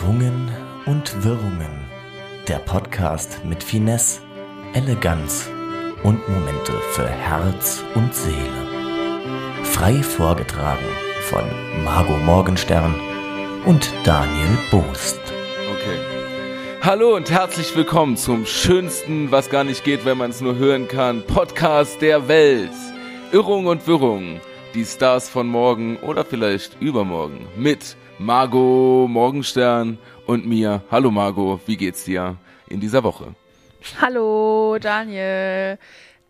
Irrungen und Wirrungen. Der Podcast mit Finesse, Eleganz und Momente für Herz und Seele. Frei vorgetragen von Margot Morgenstern und Daniel Boost. Okay. Hallo und herzlich willkommen zum schönsten, was gar nicht geht, wenn man es nur hören kann, Podcast der Welt. Irrung und Wirrung. Die Stars von morgen oder vielleicht übermorgen mit Margot Morgenstern und mir. Hallo Margot, wie geht's dir in dieser Woche? Hallo Daniel.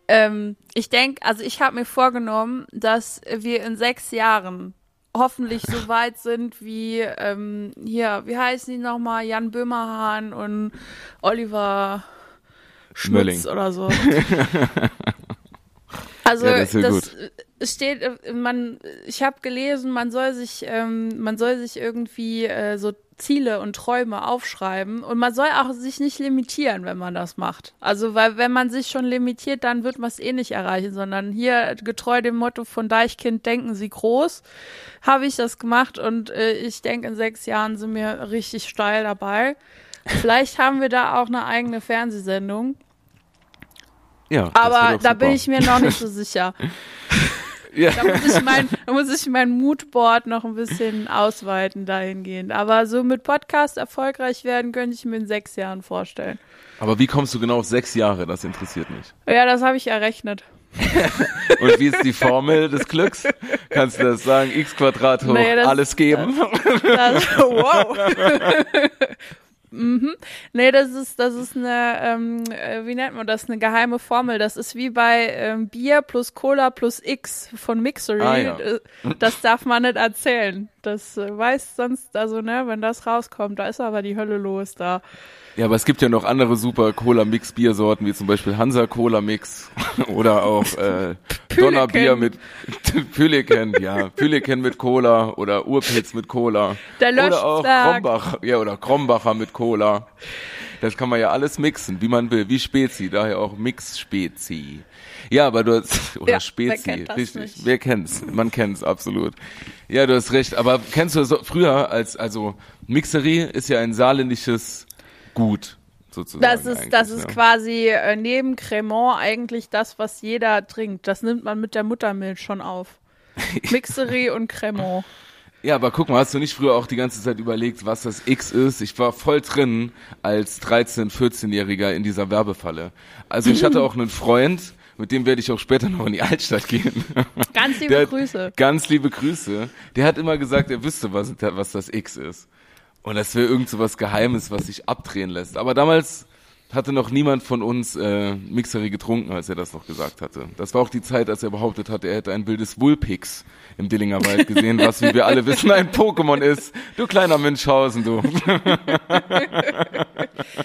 Ähm, ich denke, also ich habe mir vorgenommen, dass wir in sechs Jahren hoffentlich so weit sind wie ähm, hier, wie heißen die nochmal, Jan Böhmerhahn und Oliver Schmitz Mölling. oder so. Also Ja, das das steht, äh, man, ich habe gelesen, man soll sich, ähm, man soll sich irgendwie äh, so Ziele und Träume aufschreiben und man soll auch sich nicht limitieren, wenn man das macht. Also weil wenn man sich schon limitiert, dann wird man es eh nicht erreichen, sondern hier getreu dem Motto von Deichkind denken Sie groß, habe ich das gemacht und äh, ich denke in sechs Jahren sind wir richtig steil dabei. Vielleicht haben wir da auch eine eigene Fernsehsendung, Ja, das aber da super. bin ich mir noch nicht so sicher. Ja. Da muss ich mein, da muss ich mein Moodboard noch ein bisschen ausweiten dahingehend. Aber so mit Podcast erfolgreich werden, könnte ich mir in sechs Jahren vorstellen. Aber wie kommst du genau auf sechs Jahre? Das interessiert mich. Ja, das habe ich errechnet. Und wie ist die Formel des Glücks? Kannst du das sagen? X Quadrat hoch, Nee, das- alles geben? Das, wow. Mhm. Nee, das ist, das ist eine, ähm, äh, wie nennt man das, eine geheime Formel. Das ist wie bei ähm, Bier plus Cola plus X von Mixery. Ah, ja. Äh, Das darf man nicht erzählen. Das äh, weiß sonst, also ne, wenn das rauskommt, da ist aber die Hölle los da. Ja, aber es gibt ja noch andere super Cola-Mix-Biersorten, wie zum Beispiel Hansa Cola-Mix oder auch äh, Donnerbier mit Pülliken, ja, Pülliken mit Cola oder Urpilz mit Cola. Der oder auch Löschzwerg. Krombach, ja, oder Krombacher mit Cola. Das kann man ja alles mixen, wie man will, wie Spezi, daher auch Mix-Spezi. Ja, aber du hast, oder Ja, wer Spezi, kennt das richtig. nicht? Wer kennt's? Man kennt's, absolut. Ja, du hast recht, aber kennst du so, früher als, also, Mixerie ist ja ein saarländisches Gut, sozusagen. Das ist, das ist ja. quasi äh, neben Cremant eigentlich das, was jeder trinkt. Das nimmt man mit der Muttermilch schon auf. Mixerie und Cremant. Ja, aber guck mal, hast du nicht früher auch die ganze Zeit überlegt, was das X ist? Ich war voll drin als 13-, 14-Jähriger in dieser Werbefalle. Also ich hatte auch einen Freund, mit dem werde ich auch später noch in die Altstadt gehen. Ganz liebe hat- Grüße. Ganz liebe Grüße. Der hat immer gesagt, er wüsste, was, was das X ist. Und das wäre irgend so was Geheimes, was sich abdrehen lässt. Aber damals hatte noch niemand von uns äh, Mixerie getrunken, als er das noch gesagt hatte. Das war auch die Zeit, als er behauptet hatte, er hätte ein wildes Wulpix im Dillinger Wald gesehen, was, wie wir alle wissen, ein Pokémon ist. Du kleiner Münchhausen, du.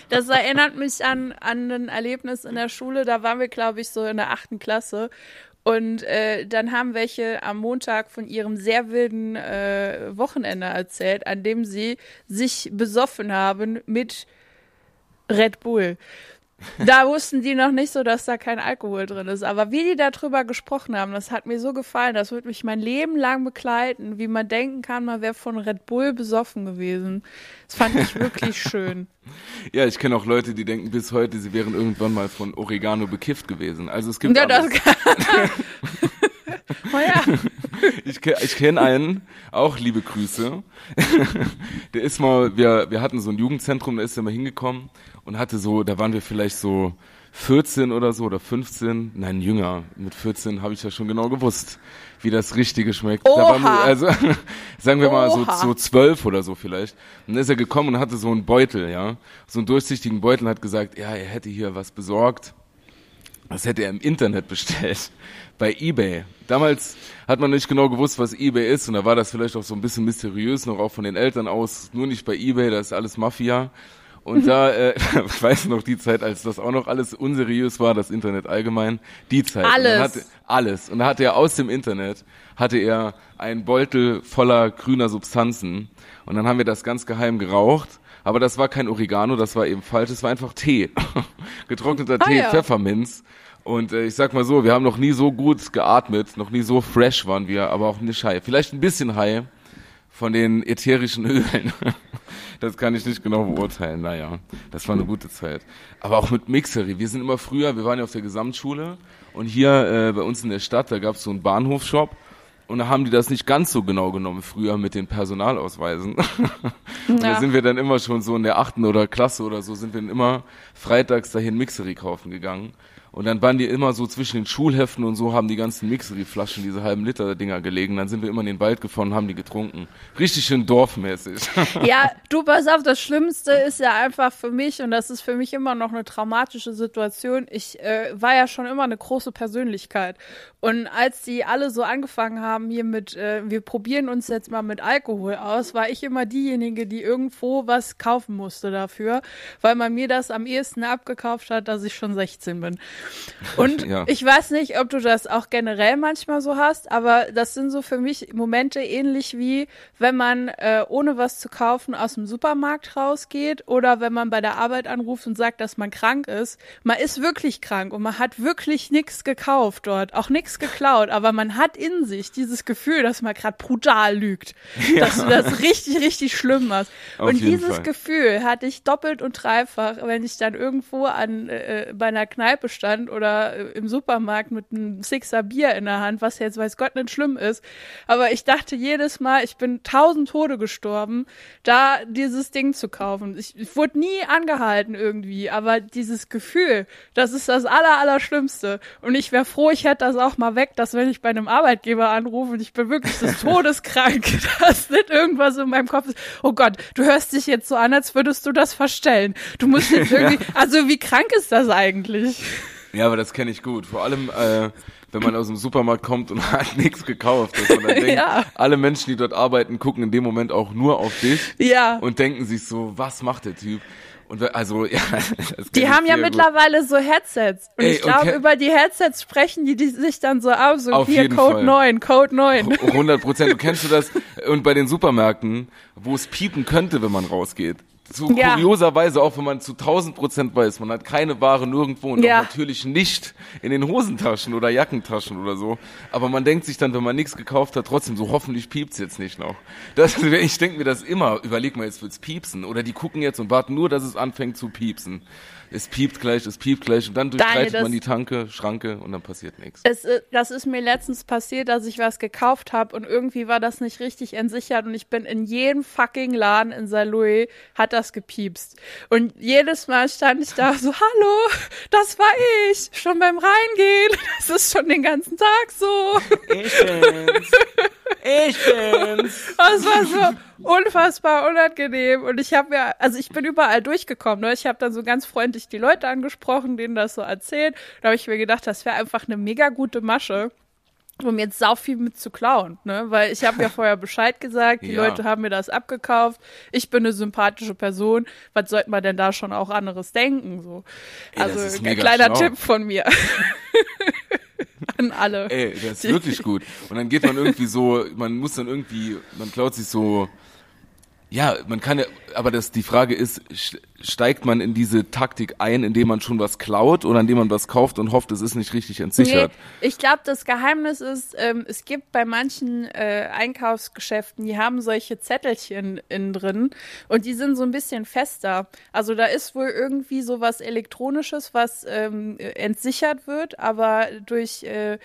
Das erinnert mich an, an ein Erlebnis in der Schule. Da waren wir, glaube ich, so in der achten Klasse. Und äh, dann haben welche am Montag von ihrem sehr wilden äh, Wochenende erzählt, an dem sie sich besoffen haben mit Red Bull. Da wussten die noch nicht so, dass da kein Alkohol drin ist. Aber wie die darüber gesprochen haben, das hat mir so gefallen. Das wird mich mein Leben lang begleiten, wie man denken kann, man wäre von Red Bull besoffen gewesen. Das fand ich wirklich schön. Ja, ich kenne auch Leute, die denken bis heute, sie wären irgendwann mal von Oregano bekifft gewesen. Also es gibt Ja, das alles. oh ja. Ich, ich kenne einen, auch liebe Grüße. der ist mal, wir, wir hatten so ein Jugendzentrum, da ist er mal hingekommen und hatte so, da waren wir vielleicht so 14 oder so oder 15, nein, jünger. Mit 14 habe ich ja schon genau gewusst, wie das Richtige schmeckt. Da waren wir, Oha. also sagen wir mal so, Oha. so 12 oder so vielleicht. Und dann ist er gekommen und hatte so einen Beutel, ja, so einen durchsichtigen Beutel und hat gesagt, ja, er hätte hier was besorgt. Das hätte er im Internet bestellt. Bei eBay. Damals hat man nicht genau gewusst, was eBay ist. Und da war das vielleicht auch so ein bisschen mysteriös, noch auch von den Eltern aus. Nur nicht bei eBay, da ist alles Mafia. Und da, äh, ich weiß noch die Zeit, als das auch noch alles unseriös war, das Internet allgemein. Die Zeit. Und Alles. Hatte, alles. Und da hatte er aus dem Internet, hatte er einen Beutel voller grüner Substanzen. Und dann haben wir das ganz geheim geraucht. Aber das war kein Oregano, das war eben falsch, das war einfach Tee. Getrockneter Ah, Tee, ja. Pfefferminz. Und äh, ich sag mal so, wir haben noch nie so gut geatmet, noch nie so fresh waren wir, aber auch nicht high. Vielleicht ein bisschen high von den ätherischen Ölen. das kann ich nicht genau beurteilen. Naja, das war eine gute Zeit. Aber auch mit Mixery. Wir sind immer früher, wir waren ja auf der Gesamtschule und hier äh, bei uns in der Stadt, da gab es so einen Bahnhofshop und da haben die das nicht ganz so genau genommen früher mit den Personalausweisen. Ja. da sind wir dann immer schon so in der achten oder Klasse oder so, sind wir dann immer freitags dahin Mixery kaufen gegangen. Und dann waren die immer so zwischen den Schulheften und so, haben die ganzen Mixery-Flaschen, diese halben Liter-Dinger gelegen. Dann sind wir immer in den Wald gefahren und haben die getrunken. Richtig schön dorfmäßig. Ja, du pass auf, das Schlimmste ist ja einfach für mich, und das ist für mich immer noch eine traumatische Situation, ich äh, war ja schon immer eine große Persönlichkeit. Und als die alle so angefangen haben, hier mit, äh, wir probieren uns jetzt mal mit Alkohol aus, war ich immer diejenige, die irgendwo was kaufen musste dafür, weil man mir das am ehesten abgekauft hat, dass ich schon 16 bin. Und ja. ich weiß nicht, ob du das auch generell manchmal so hast, aber das sind so für mich Momente ähnlich wie, wenn man äh, ohne was zu kaufen aus dem Supermarkt rausgeht oder wenn man bei der Arbeit anruft und sagt, dass man krank ist. Man ist wirklich krank und man hat wirklich nichts gekauft dort, auch nichts geklaut, aber man hat in sich dieses Gefühl, dass man gerade brutal lügt, ja. dass du das richtig, richtig schlimm machst. Auf und dieses Fall. Gefühl hatte ich doppelt und dreifach, wenn ich dann irgendwo an äh, bei einer Kneipe stand oder äh, im Supermarkt mit einem Sixer Bier in der Hand, was jetzt weiß Gott nicht schlimm ist. Aber ich dachte jedes Mal, ich bin tausend Tode gestorben, da dieses Ding zu kaufen. Ich, ich wurde nie angehalten irgendwie, aber dieses Gefühl, das ist das aller, aller Schlimmste. Und ich wäre froh, ich hätte das auch mal weg, dass wenn ich bei einem Arbeitgeber anrufe und ich bin wirklich des Todes krank, dass nicht irgendwas in meinem Kopf ist, oh Gott, du hörst dich jetzt so an, als würdest du das verstellen. Du musst jetzt irgendwie, also wie krank ist das eigentlich? Ja, aber das kenne ich gut. Vor allem, äh, wenn man aus dem Supermarkt kommt und hat nichts gekauft. Dass man dann denkt, ja. alle Menschen, die dort arbeiten, gucken in dem Moment auch nur auf dich ja. und denken sich so, was macht der Typ? Und also, ja, die haben ja mittlerweile gut. so Headsets. Und Ey, ich glaube, über die Headsets sprechen die, die sich dann so ab, so Auf hier Code Fall. 9, Code 9. 100 Prozent. Du kennst du das? Und bei den Supermärkten, wo es piepen könnte, wenn man rausgeht so ja. kurioserweise, auch wenn man zu 1000 Prozent weiß, man hat keine Ware nirgendwo und ja. natürlich nicht in den Hosentaschen oder Jackentaschen oder so. Aber man denkt sich dann, wenn man nichts gekauft hat, trotzdem so, hoffentlich piept's jetzt nicht noch. Das, ich denke mir das immer, überleg mal, jetzt wird's piepsen. Oder die gucken jetzt und warten nur, dass es anfängt zu piepsen es piept gleich, es piept gleich und dann durchstreitet man die Tanke, Schranke und dann passiert nichts. Es, äh, das ist mir letztens passiert, dass ich was gekauft habe und irgendwie war das nicht richtig entsichert und ich bin in jedem fucking Laden in St. Louis hat das gepiepst. Und jedes Mal stand ich da so, hallo, das war ich, schon beim Reingehen, das ist schon den ganzen Tag so. Ich bin's. Ich bin's. Das war so, unfassbar unangenehm. Und ich habe mir, also ich bin überall durchgekommen. Ne? Ich habe dann so ganz freundlich die Leute angesprochen, denen das so erzählt. Da habe ich mir gedacht, das wäre einfach eine mega gute Masche um jetzt sau viel mit zu klauen, ne? Weil ich habe ja vorher Bescheid gesagt, die ja. Leute haben mir das abgekauft, ich bin eine sympathische Person, was sollte man denn da schon auch anderes denken? So. Ey, also ein kleiner schlau. Tipp von mir. An alle. Ey, das ist wirklich gut. Und dann geht man irgendwie so, man muss dann irgendwie, man klaut sich so ja, man kann ja, aber das, die Frage ist, steigt man in diese Taktik ein, indem man schon was klaut oder indem man was kauft und hofft, es ist nicht richtig entsichert? Nee, ich glaube, das Geheimnis ist, ähm, es gibt bei manchen äh, Einkaufsgeschäften, die haben solche Zettelchen innen drin und die sind so ein bisschen fester. Also da ist wohl irgendwie so was Elektronisches, was ähm, entsichert wird, aber durch äh,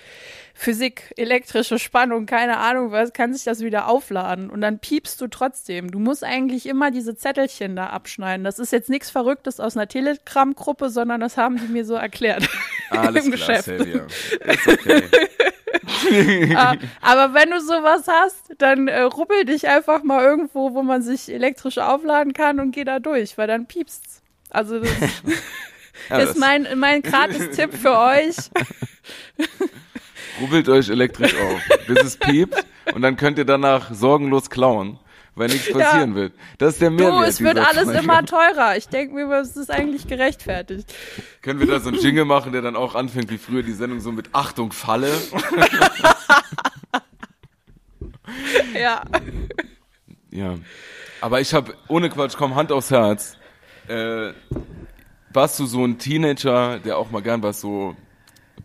Physik, elektrische Spannung, keine Ahnung was, kann sich das wieder aufladen und dann piepst du trotzdem. Du musst eigentlich immer diese Zettelchen da abschneiden. Das ist jetzt nichts Verrücktes aus einer Telegram-Gruppe, sondern das haben die mir so erklärt. Alles Im klar, Geschäft. Ist okay. Ah, aber wenn du sowas hast, dann äh, ruppel dich einfach mal irgendwo, wo man sich elektrisch aufladen kann und geh da durch, weil dann piepst's. Also das ist mein, mein Gratis-Tipp für euch. Rubbelt euch elektrisch auf, bis es piept und dann könnt ihr danach sorgenlos klauen, weil nichts passieren ja. wird. Das ist der Mehrwert. Du, es wird alles Folge. immer teurer. Ich denke mir, es ist eigentlich gerechtfertigt. Können wir da so einen Jingle machen, der dann auch anfängt wie früher die Sendung so mit Achtung Falle? ja. Ja. Aber ich habe ohne Quatsch, komm Hand aufs Herz. Äh, warst du so ein Teenager, der auch mal gern was so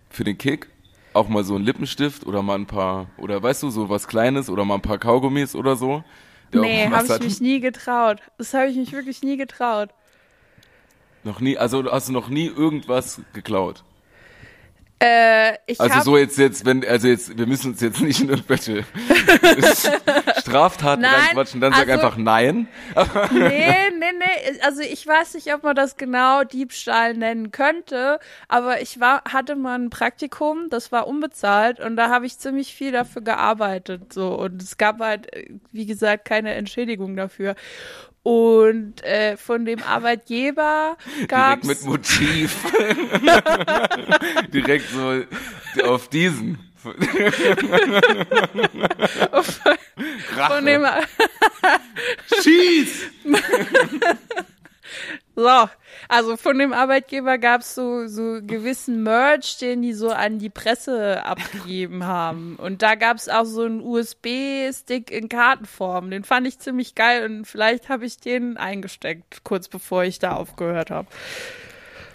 für den Kick? auch mal so ein Lippenstift oder mal ein paar, oder weißt du, so was Kleines oder mal ein paar Kaugummis oder so. Nee, habe ich mich nie getraut. Das habe ich mich wirklich nie getraut. Noch nie, also hast du noch nie irgendwas geklaut? Äh, Also so jetzt, jetzt, wenn, also jetzt, wir müssen uns jetzt nicht in irgendwelche Straftaten reinquatschen, dann sag also- einfach nein. Nee, nee, nee. Also ich weiß nicht, ob man das genau Diebstahl nennen könnte, aber ich war, hatte mal ein Praktikum, das war unbezahlt und da habe ich ziemlich viel dafür gearbeitet. So und es gab halt, wie gesagt, keine Entschädigung dafür. Und äh, von dem Arbeitgeber Direkt gab's mit Motiv. Direkt so auf diesen. Von dem Schieß! So, also von dem Arbeitgeber gab's so, so gewissen Merch, den die so an die Presse abgegeben haben. Und da gab's auch so einen USB-Stick in Kartenform. Den fand ich ziemlich geil und vielleicht habe ich den eingesteckt, kurz bevor ich da aufgehört habe.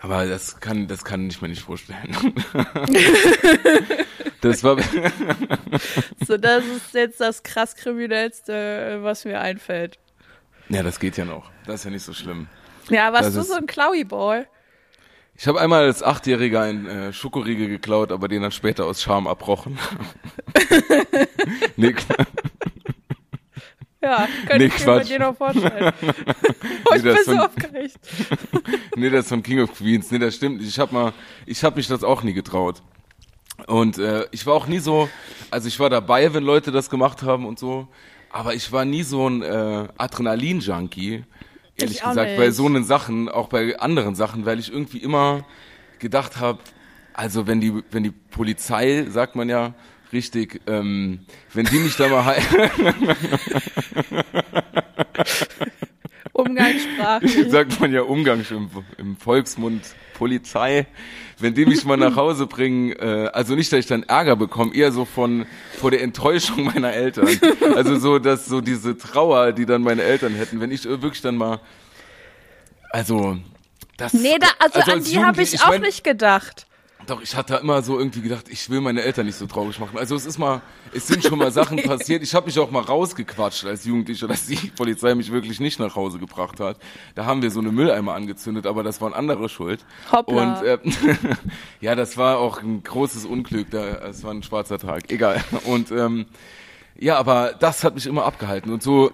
Aber das kann, das kann ich mir nicht vorstellen. das war, So, das ist jetzt das krass Kriminellste, was mir einfällt. ja, das geht ja noch. Das ist ja nicht so schlimm. Ja, warst Das du ist- so ein Clowy-Boy? Ich habe einmal als Achtjähriger einen äh, Schokoriegel geklaut, aber den dann später aus Scham abbrochen. nee, Ja, könnte Nee, ich mir Quatsch. dir noch vorstellen. oh, ich Nee, das bin so aufgeregt. nee, das ist von King of Queens. Nee, das stimmt. Ich habe mal, ich habe mich das auch nie getraut. Und äh, ich war auch nie so, also ich war dabei, wenn Leute das gemacht haben und so, aber ich war nie so ein äh, Adrenalin-Junkie, ehrlich Ich gesagt, bei so einen Sachen, auch bei anderen Sachen, weil ich irgendwie immer gedacht habe, also wenn die, wenn die Polizei, sagt man ja richtig, ähm, wenn die mich da mal Umgangssprachlich. sagt man ja Umgang im, im Volksmund Polizei, wenn die mich mal nach Hause bringen, äh, also nicht, dass ich dann Ärger bekomme, eher so von vor der Enttäuschung meiner Eltern. Also so, dass so diese Trauer, die dann meine Eltern hätten, wenn ich wirklich dann mal, also das. Nee, da, also, an als die habe Jugendlich- ich auch mein, nicht gedacht. Doch, ich hatte immer so irgendwie gedacht, ich will meine Eltern nicht so traurig machen. Also es ist mal, es sind schon mal Sachen passiert. Ich habe mich auch mal rausgequatscht als Jugendlicher, dass die Polizei mich wirklich nicht nach Hause gebracht hat. Da haben wir so eine Mülleimer angezündet, aber das waren andere schuld. Hoppla. Und äh, ja, das war auch ein großes Unglück. Da, es war ein schwarzer Tag. Egal. Und ähm, ja, aber das hat mich immer abgehalten. Und so,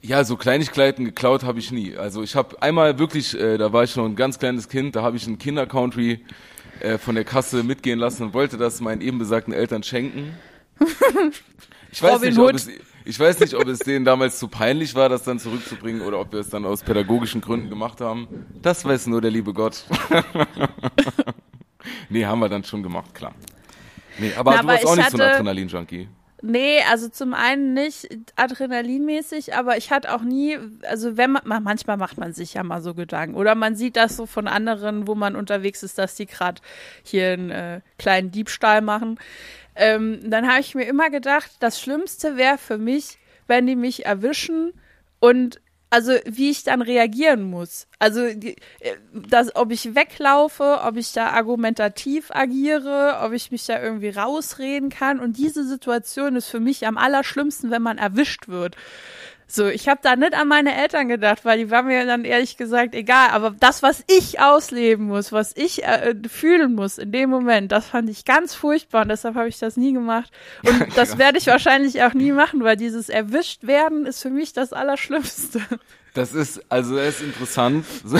ja, so Kleinigkeiten geklaut habe ich nie. Also ich habe einmal wirklich, äh, da war ich noch ein ganz kleines Kind, da habe ich einen Kinder-Country äh, von der Kasse mitgehen lassen und wollte das meinen eben besagten Eltern schenken. Ich weiß, Robin nicht, ob es, ich weiß nicht, ob es denen damals zu peinlich war, das dann zurückzubringen oder ob wir es dann aus pädagogischen Gründen gemacht haben. Das weiß nur der liebe Gott. nee, haben wir dann schon gemacht, klar. Nee, aber Na, du aber warst auch ich nicht so ein Adrenalin-Junkie. Nee, also zum einen nicht adrenalinmäßig, aber ich hatte auch nie, also wenn man, ma- manchmal macht man sich ja mal so Gedanken oder man sieht das so von anderen, wo man unterwegs ist, dass die gerade hier einen äh, kleinen Diebstahl machen. Ähm, dann habe ich mir immer gedacht, das Schlimmste wäre für mich, wenn die mich erwischen und also wie ich dann reagieren muss. Also äh, das, ob ich weglaufe, ob ich da argumentativ agiere, ob ich mich da irgendwie rausreden kann. Und diese Situation ist für mich am allerschlimmsten, wenn man erwischt wird. So, ich habe da nicht an meine Eltern gedacht, weil die waren mir dann ehrlich gesagt egal. Aber das, was ich ausleben muss, was ich äh, fühlen muss in dem Moment, das fand ich ganz furchtbar und deshalb habe ich das nie gemacht. Und das werde ich wahrscheinlich auch nie machen, weil dieses erwischt werden ist für mich das Allerschlimmste. Das ist, also das ist interessant. So,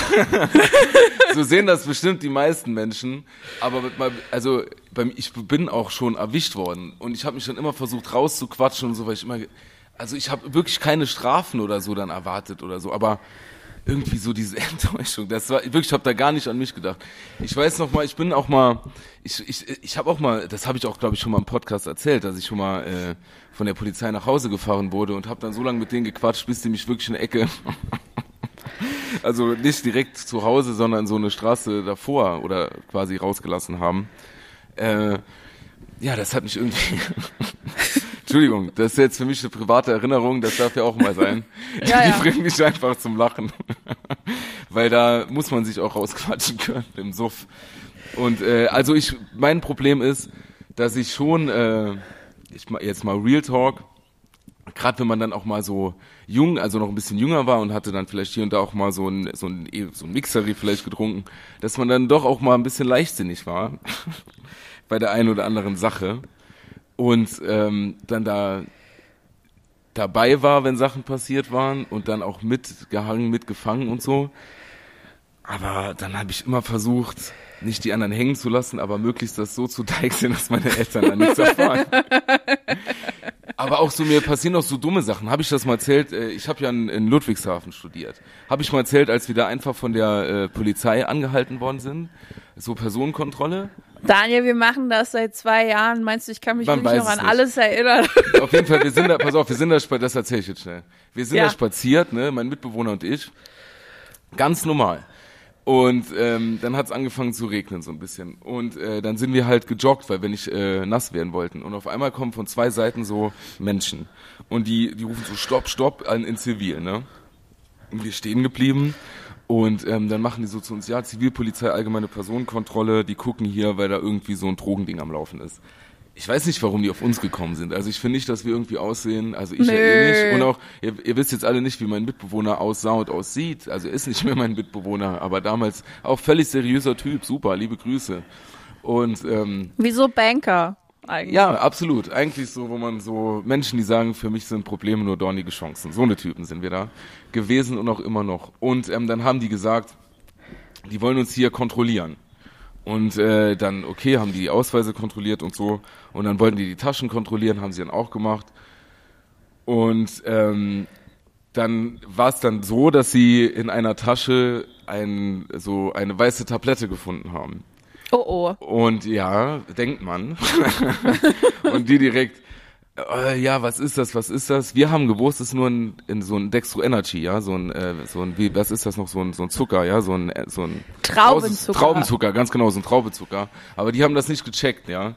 so sehen das bestimmt die meisten Menschen. Aber mit mal, also beim, ich bin auch schon erwischt worden und ich habe mich dann immer versucht rauszuquatschen und so, weil ich immer, also ich habe wirklich keine Strafen oder so dann erwartet oder so, aber irgendwie so diese Enttäuschung. Das war wirklich, ich habe da gar nicht an mich gedacht. Ich weiß noch mal, ich bin auch mal, ich ich ich habe auch mal, das habe ich auch glaube ich schon mal im Podcast erzählt, dass ich schon mal äh, von der Polizei nach Hause gefahren wurde und habe dann so lange mit denen gequatscht, bis die mich wirklich in eine Ecke also nicht direkt zu Hause, sondern so eine Straße davor oder quasi rausgelassen haben. Äh, ja, das hat mich irgendwie. Entschuldigung, das ist jetzt für mich eine private Erinnerung, das darf ja auch mal sein. Ja, Die ja. bringt mich einfach zum Lachen. Weil da muss man sich auch rausquatschen können im Suff. Und äh, also ich, mein Problem ist, dass ich schon, äh, ich jetzt mal Real Talk, gerade wenn man dann auch mal so jung, also noch ein bisschen jünger war und hatte dann vielleicht hier und da auch mal so ein, so ein, so ein Mixery vielleicht getrunken, dass man dann doch auch mal ein bisschen leichtsinnig war bei der einen oder anderen Sache und ähm, dann da dabei war, wenn Sachen passiert waren und dann auch mitgehangen, mitgefangen und so. Aber dann habe ich immer versucht, nicht die anderen hängen zu lassen, aber möglichst das so zu deichseln, dass meine Eltern dann nichts erfahren. aber auch so, mir passieren auch so dumme Sachen. Habe ich das mal erzählt? Äh, ich habe ja in, in, Ludwigshafen studiert. Habe ich mal erzählt, als wir da einfach von der äh, Polizei angehalten worden sind? So Personenkontrolle. Daniel, wir machen das seit zwei Jahren. Meinst du, ich kann mich wirklich noch an nicht. alles erinnern? Auf jeden Fall, wir sind da, pass auf, wir sind da, das erzähle ich jetzt schnell. Wir sind ja. da spaziert, ne, mein Mitbewohner und ich. Ganz normal. Und ähm, dann hat es angefangen zu regnen so ein bisschen. Und äh, dann sind wir halt gejoggt, weil wir nicht äh, nass werden wollten. Und auf einmal kommen von zwei Seiten so Menschen. Und die, die rufen so Stopp, Stopp an, in Zivil, ne? Und wir stehen geblieben. Und ähm, dann machen die so zu uns, ja, Zivilpolizei, allgemeine Personenkontrolle, die gucken hier, weil da irgendwie so ein Drogending am Laufen ist ich weiß nicht, warum die auf uns gekommen sind. Also ich finde nicht, dass wir irgendwie aussehen, also ich ja eh nicht. Und auch, ihr, ihr, wisst jetzt alle nicht, wie mein Mitbewohner aussah und aussieht. Also er ist nicht mehr mein Mitbewohner, aber damals auch völlig seriöser Typ, super, liebe Grüße. Und ähm, Wieso Banker? Eigentlich. Ja, absolut. Eigentlich so, wo man so Menschen, die sagen, für mich sind Probleme nur dornige Chancen. So eine Typen sind wir da gewesen und auch immer noch. Und ähm, dann haben die gesagt, die wollen uns hier kontrollieren. Und äh, dann, okay, haben die die Ausweise kontrolliert und so. Und dann wollten die die Taschen kontrollieren, haben sie dann auch gemacht. Und ähm, dann war es dann so, dass sie in einer Tasche ein, so eine weiße Tablette gefunden haben. Oh oh. Und ja, denkt man. und die direkt, äh, ja, was ist das, was ist das? Wir haben gewusst, es ist nur ein, in so ein Dextro Energy, ja, so ein, äh, so ein, wie, was ist das noch, so ein, so ein Zucker, ja, so ein, äh, so ein Traubenzucker. Traubenzucker, ganz genau, so ein Traubenzucker. Aber die haben das nicht gecheckt, ja.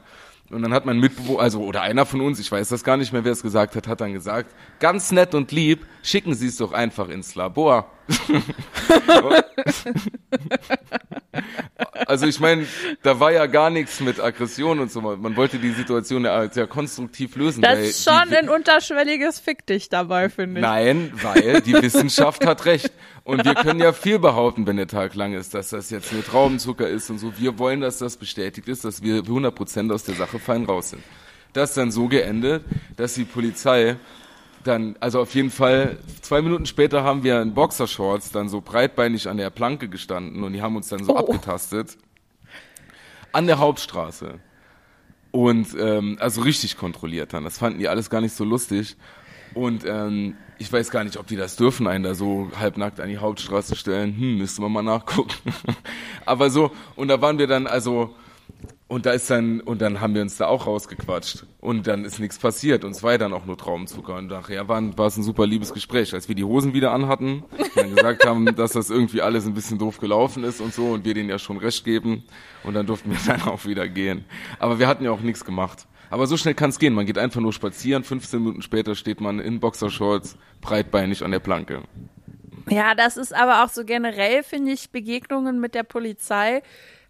Und dann hat mein Mitbewohner, also oder einer von uns, ich weiß das gar nicht mehr, wer es gesagt hat, hat dann gesagt, ganz nett und lieb, schicken Sie es doch einfach ins Labor. also ich meine, da war ja gar nichts mit Aggression und so. Man wollte die Situation ja sehr konstruktiv lösen. Das ist schon die, ein unterschwelliges Fick dich dabei, finde ich. Nein, weil die Wissenschaft hat recht. Und wir können ja viel behaupten, wenn der Tag lang ist, dass das jetzt nur Traubenzucker ist und so. Wir wollen, dass das bestätigt ist, dass wir 100% aus der Sache fein raus sind. Das ist dann so geendet, dass die Polizei dann, also auf jeden Fall, zwei Minuten später haben wir in Boxershorts dann so breitbeinig an der Planke gestanden und die haben uns dann so oh. abgetastet. An der Hauptstraße. Und ähm, also richtig kontrolliert dann. Das fanden die alles gar nicht so lustig. Und ähm, ich weiß gar nicht, ob die das dürfen, einen da so halbnackt an die Hauptstraße stellen. Hm, müsste man mal nachgucken. Aber so, und da waren wir dann, also, und da ist dann, und dann haben wir uns da auch rausgequatscht. Und dann ist nichts passiert. Und es war ja dann auch nur Traumzucker. Und nachher war, war es ein super liebes Gespräch. Als wir die Hosen wieder anhatten, und dann gesagt haben, dass das irgendwie alles ein bisschen doof gelaufen ist und so, und wir denen ja schon recht geben. Und dann durften wir dann auch wieder gehen. Aber wir hatten ja auch nichts gemacht. Aber so schnell kann es gehen. Man geht einfach nur spazieren, 15 Minuten später steht man in Boxershorts, breitbeinig an der Planke. Ja, das ist aber auch so generell, finde ich, Begegnungen mit der Polizei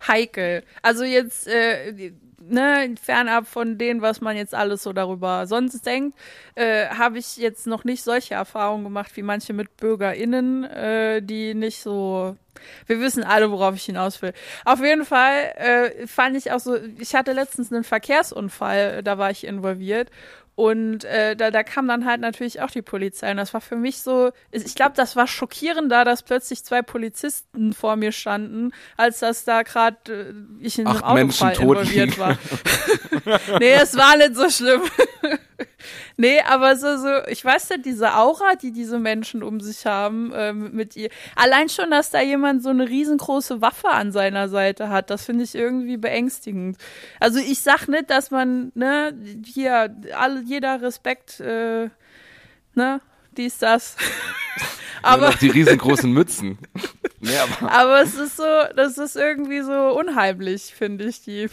heikel. Also jetzt, äh, ne, fernab von dem, was man jetzt alles so darüber sonst denkt, äh, habe ich jetzt noch nicht solche Erfahrungen gemacht wie manche MitbürgerInnen, äh, die nicht so wir wissen alle, worauf ich hinaus will. Auf jeden Fall äh, fand ich auch so, ich hatte letztens einen Verkehrsunfall, da war ich involviert und äh, da, da kam dann halt natürlich auch die Polizei. Und das war für mich so, ich glaube, das war schockierender, dass plötzlich zwei Polizisten vor mir standen, als dass da gerade äh, ich in einem Autofall involviert war. nee, es war nicht so schlimm. Nee, aber so, so, ich weiß nicht, diese Aura, die diese Menschen um sich haben, ähm, mit ihr. Allein schon, dass da jemand so eine riesengroße Waffe an seiner Seite hat, das finde ich irgendwie beängstigend. Also ich sag nicht, dass man, ne, hier, alle, jeder Respekt, äh, ne, dies, das. aber die riesengroßen Mützen. nee, aber. aber es ist so, das ist irgendwie so unheimlich, finde ich, die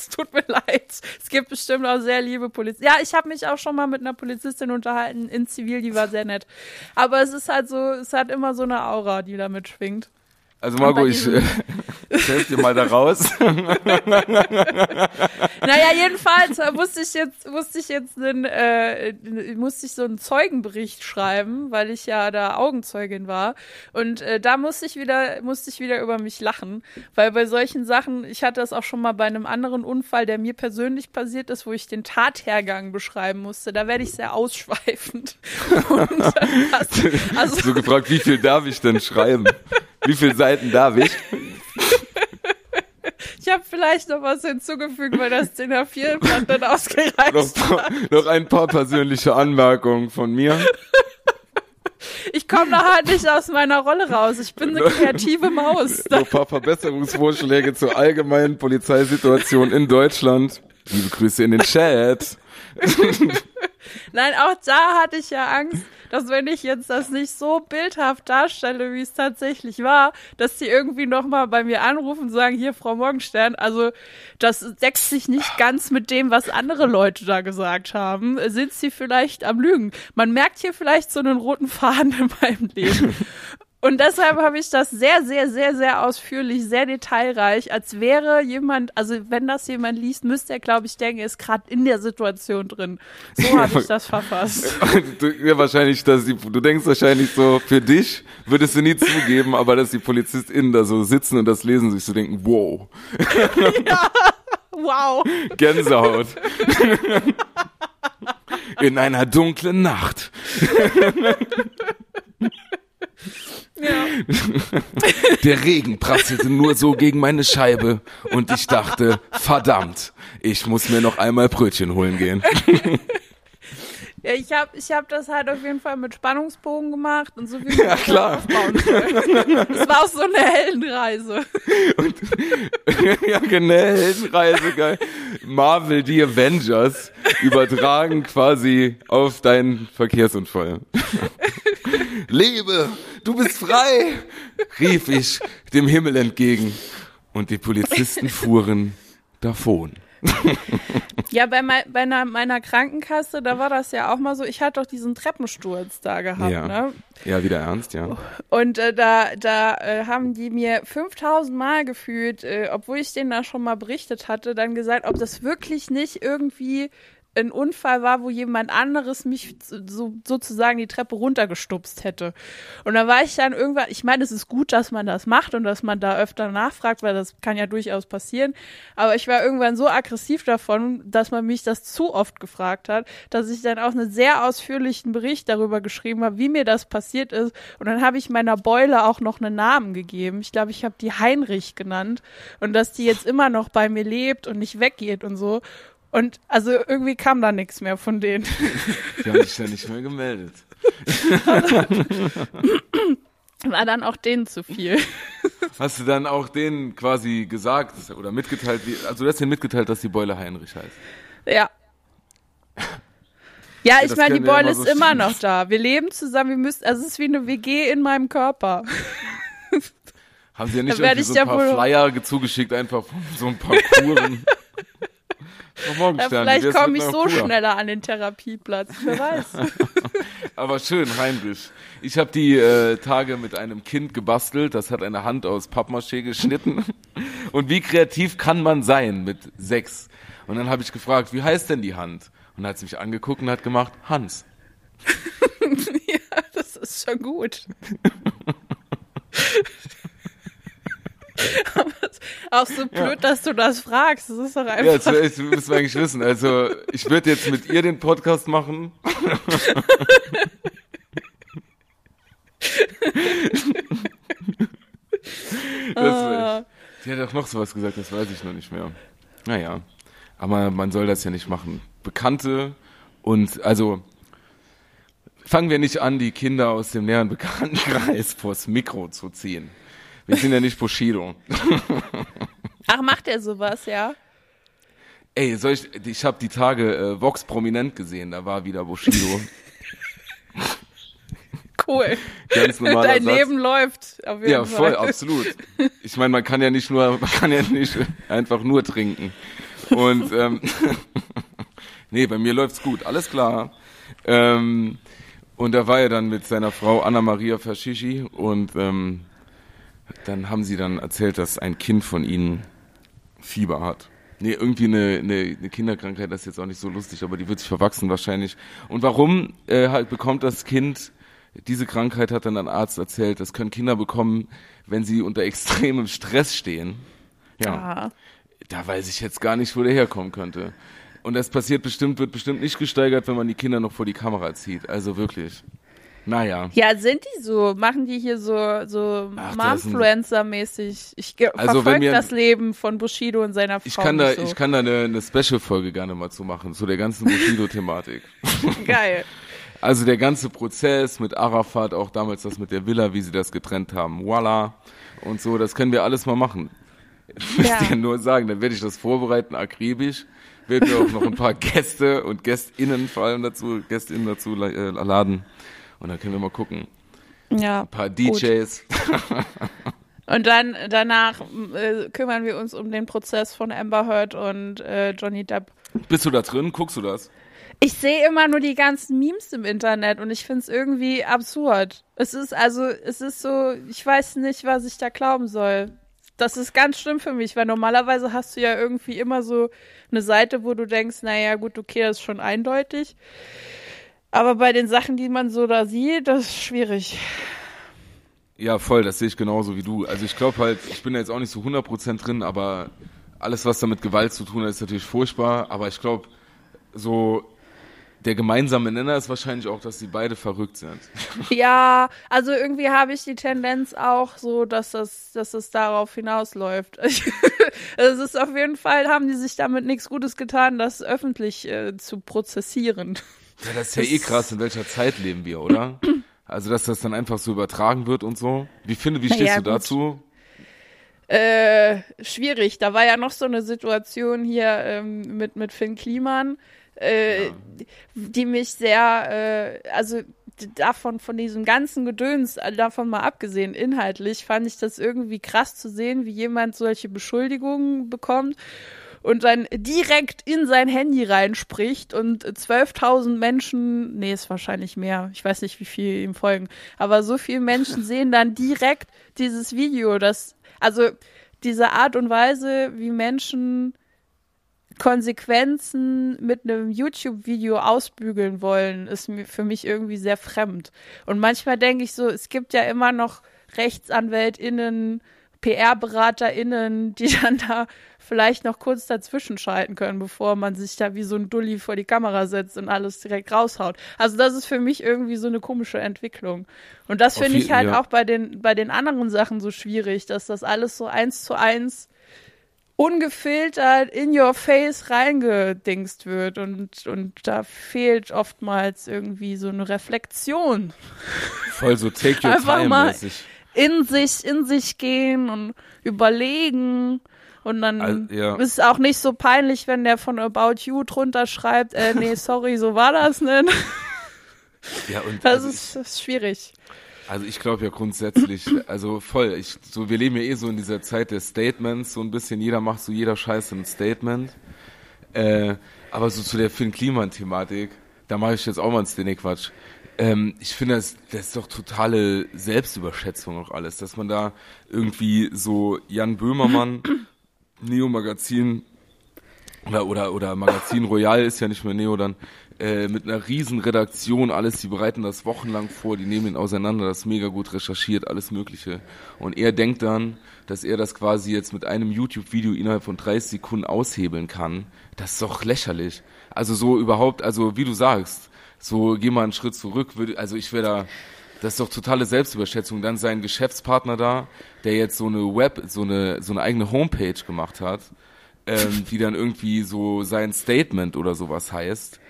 es tut mir leid. Es gibt bestimmt auch sehr liebe Polizisten. Ja, ich habe mich auch schon mal mit einer Polizistin unterhalten in Zivil, die war sehr nett. Aber es ist halt so, es hat immer so eine Aura, die damit schwingt. Also Margot, ich, Ich helfe dir mal da raus. Naja, jedenfalls äh, musste ich jetzt, musste ich jetzt einen, äh, musste ich so einen Zeugenbericht schreiben, weil ich ja da Augenzeugin war. Und äh, da musste ich wieder, musste ich wieder über mich lachen. Weil bei solchen Sachen, ich hatte das auch schon mal bei einem anderen Unfall, der mir persönlich passiert ist, wo ich den Tathergang beschreiben musste. Da werde ich sehr ausschweifend. Und dann hast, also, So gefragt, wie viel darf ich denn schreiben? Wie viele Seiten darf ich? ich habe vielleicht noch was hinzugefügt, weil das DIN A4-Blatt dann ausgereicht Noch, noch ein paar persönliche Anmerkungen von mir. Ich komme da halt nicht aus meiner Rolle raus. Ich bin eine kreative Maus. Noch ein paar Verbesserungsvorschläge zur allgemeinen Polizeisituation in Deutschland. Liebe Grüße in den Chat. Nein, auch da hatte ich ja Angst, dass wenn ich jetzt das nicht so bildhaft darstelle, wie es tatsächlich war, dass die irgendwie nochmal bei mir anrufen und sagen, hier, Frau Morgenstern, also das deckt sich nicht ganz mit dem, was andere Leute da gesagt haben. Sind sie vielleicht am Lügen? Man merkt hier vielleicht so einen roten Faden in meinem Leben. Und deshalb habe ich das sehr, sehr, sehr, sehr ausführlich, sehr detailreich, als wäre jemand, also wenn das jemand liest, müsste er, glaube ich, denken, er ist gerade in der Situation drin. So habe ich das verfasst. Du, ja, wahrscheinlich, dass die, du denkst wahrscheinlich so, für dich würdest du nie zugeben, aber dass die PolizistInnen da so sitzen und das lesen, sich so denken, wow, Wow. Gänsehaut. In einer dunklen Nacht. Ja. Der Regen prasselte nur so gegen meine Scheibe und ich dachte, verdammt, ich muss mir noch einmal Brötchen holen gehen. ja ich habe ich hab das halt auf jeden Fall mit Spannungsbogen gemacht und so wie wir Ja, das klar. aufbauen. Es war auch so eine Heldenreise. ja, genau, Heldenreise, geil. Marvel, die Avengers, übertragen quasi auf deinen Verkehrsunfall. Lebe, du bist frei, rief ich dem Himmel entgegen. Und die Polizisten fuhren davon. Ja, bei, mei- bei einer, meiner Krankenkasse, da war das ja auch mal so, ich hatte doch diesen Treppensturz da gehabt, Ja. ne? Ja, wieder ernst, ja. Und äh, da, da äh, haben die mir 5000 Mal gefühlt, äh, obwohl ich denen da schon mal berichtet hatte, dann gesagt, ob das wirklich nicht irgendwie ein Unfall war, wo jemand anderes mich so, sozusagen die Treppe runtergestupst hätte. Und da war ich dann irgendwann, ich meine, es ist gut, dass man das macht und dass man da öfter nachfragt, weil das kann ja durchaus passieren. Aber ich war irgendwann so aggressiv davon, dass man mich das zu oft gefragt hat, dass ich dann auch einen sehr ausführlichen Bericht darüber geschrieben habe, wie mir das passiert ist. Und dann habe ich meiner Beule auch noch einen Namen gegeben. Ich glaube, ich habe die Heinrich genannt und dass die jetzt immer noch bei mir lebt und nicht weggeht und so. Und also irgendwie kam da nichts mehr von denen. Die haben sich ja nicht mehr gemeldet. War dann auch denen zu viel. Hast du dann auch denen quasi gesagt oder mitgeteilt, wie, also du hast denen mitgeteilt, dass die Beule Heinrich heißt? Ja. Ja, ich das meine, die ja Beule mal ist so immer noch da. Wir leben zusammen, wir müssen, also es ist wie eine WG in meinem Körper. Haben sie ja nicht irgendwie ich so ja ein paar Flyer zugeschickt, einfach von so ein paar Kuren. Ja, vielleicht komme ich so Kur? schneller an den Therapieplatz. Wer weiß. Aber schön, Heinrich. Ich habe die äh, Tage mit einem Kind gebastelt, das hat eine Hand aus Pappmaché geschnitten. Und wie kreativ kann man sein mit sechs? Und dann habe ich gefragt, wie heißt denn die Hand? Und dann hat sie mich angeguckt und hat gemacht, Hans. ja, das ist schon gut. Auch so blöd, dass du das fragst. Das ist doch Ja, einfach. das, das müssen wir eigentlich wissen. Also ich würde jetzt mit ihr den Podcast machen. das, die hat auch noch sowas gesagt, das weiß ich noch nicht mehr. Naja, aber man soll das ja nicht machen. Bekannte und also fangen wir nicht an, die Kinder aus dem näheren Bekanntenkreis vors Mikro zu ziehen. Wir sind ja nicht Bushido. Ach, macht er sowas, ja? Ey, soll ich, ich habe die Tage äh, Vox prominent gesehen, da war wieder Bushido. Cool. Ganz normaler Dein Satz. Leben läuft. Auf jeden Ja, voll, Fall. absolut. Ich meine, man kann ja nicht nur, man kann ja nicht einfach nur trinken. Und ähm, nee, bei mir läuft's gut, alles klar. Ähm, und da war er dann mit seiner Frau Anna Maria Fascischi und ähm, dann haben sie dann erzählt, dass ein Kind von ihnen Fieber hat. Nee, irgendwie eine, eine, eine Kinderkrankheit, das ist jetzt auch nicht so lustig, aber die wird sich verwachsen wahrscheinlich. Und warum äh, halt bekommt das Kind diese Krankheit, hat dann ein Arzt erzählt, das können Kinder bekommen, wenn sie unter extremem Stress stehen. Ja. Ah. Da weiß ich jetzt gar nicht, wo der herkommen könnte. Und das passiert bestimmt, wird bestimmt nicht gesteigert, wenn man die Kinder noch vor die Kamera zieht. Also wirklich. Naja. Ja, sind die so? Machen die hier so, so Momfluencer-mäßig? Ich Also, verfolge das Leben von Bushido und seiner Frau Ich kann da, so. ich kann da eine, eine Special-Folge gerne mal zu machen, zu der ganzen Bushido-Thematik. Geil. Also der ganze Prozess mit Arafat, auch damals das mit der Villa, wie sie das getrennt haben, voila. Und so, das können wir alles mal machen. Ich Ja. dir nur sagen, dann werde ich das vorbereiten, akribisch. Werden wir auch noch ein paar Gäste und GästInnen vor allem dazu, GästInnen dazu äh, laden. Und dann können wir mal gucken. Ja. Ein paar. DJs. Und dann danach äh, kümmern wir uns um den Prozess von Amber Heard und äh, Johnny Depp. Bist du da drin? Guckst du das? Ich sehe immer nur die ganzen Memes im Internet und ich finde es irgendwie absurd. Es ist also, es ist so, ich weiß nicht, was ich da glauben soll. Das ist ganz schlimm für mich, weil normalerweise hast du ja irgendwie immer so eine Seite, wo du denkst, naja, gut, okay, das ist schon eindeutig. Aber bei den Sachen, die man so da sieht, das ist schwierig. Ja, voll, das sehe ich genauso wie du. Also ich glaube halt, ich bin da jetzt auch nicht so 100% drin, aber alles, was da mit Gewalt zu tun hat, ist natürlich furchtbar. Aber ich glaube, so der gemeinsame Nenner ist wahrscheinlich auch, dass sie beide verrückt sind. Ja, also irgendwie habe ich die Tendenz auch so, dass das, dass es darauf hinausläuft. es ist auf jeden Fall, haben die sich damit nichts Gutes getan, das öffentlich äh, zu prozessieren. Ja, das ist ja eh krass, in welcher Zeit leben wir, oder? Also, dass das dann einfach so übertragen wird und so. Wie finde, wie stehst ja, du gut. dazu? Äh, schwierig. Da war ja noch so eine Situation hier ähm, mit, mit Finn Kliman, äh, Ja. die mich sehr, äh, also davon, von diesem ganzen Gedöns, äh, davon mal abgesehen, inhaltlich, fand ich das irgendwie krass zu sehen, wie jemand solche Beschuldigungen bekommt und dann direkt in sein Handy reinspricht und 12.000 Menschen, nee, ist wahrscheinlich mehr, ich weiß nicht, wie viel ihm folgen, aber so viele Menschen sehen dann direkt dieses Video, das, also diese Art und Weise, wie Menschen Konsequenzen mit einem YouTube-Video ausbügeln wollen, ist mir für mich irgendwie sehr fremd. Und manchmal denke ich so, es gibt ja immer noch RechtsanwältInnen, PR-BeraterInnen, die dann da vielleicht noch kurz dazwischen schalten können, bevor man sich da wie so ein Dulli vor die Kamera setzt und alles direkt raushaut. Also das ist für mich irgendwie so eine komische Entwicklung. Und das finde ich halt ja. auch bei den, bei den anderen Sachen so schwierig, dass das alles so eins zu eins ungefiltert in your face reingedingst wird und, und da fehlt oftmals irgendwie so eine Reflexion. Voll so take your Einfach time mal- mäßig. In sich, in sich gehen und überlegen. Und dann Also, ja. ist es auch nicht so peinlich, wenn der von About You drunter schreibt, äh, nee, sorry, so war das nicht. Ja, und Das also ist, das ist schwierig. Also ich glaube ja grundsätzlich, also voll, ich, so, wir leben ja eh so in dieser Zeit der Statements, so ein bisschen, jeder macht so jeder Scheiße ein Statement. Äh, aber so zu der Finn Kliman-Thematik, da mache ich jetzt auch mal einen Szene-Quatsch. Ähm, ich finde, das, das ist doch totale Selbstüberschätzung auch alles, dass man da irgendwie so Jan Böhmermann, Neo Magazin oder, oder, oder Magazin Royal ist ja nicht mehr Neo dann, äh, mit einer riesen Redaktion, alles, die bereiten das wochenlang vor, die nehmen ihn auseinander, das ist mega gut recherchiert, alles mögliche. Und er denkt dann, dass er das quasi jetzt mit einem YouTube-Video innerhalb von 30 Sekunden aushebeln kann. Das ist doch lächerlich. Also so überhaupt, also wie du sagst, so geh mal einen Schritt zurück, würde, also ich wäre da, das ist doch totale Selbstüberschätzung. Dann sein Geschäftspartner da, der jetzt so eine Web, so eine, so eine eigene Homepage gemacht hat, ähm, die dann irgendwie so sein Statement oder sowas heißt,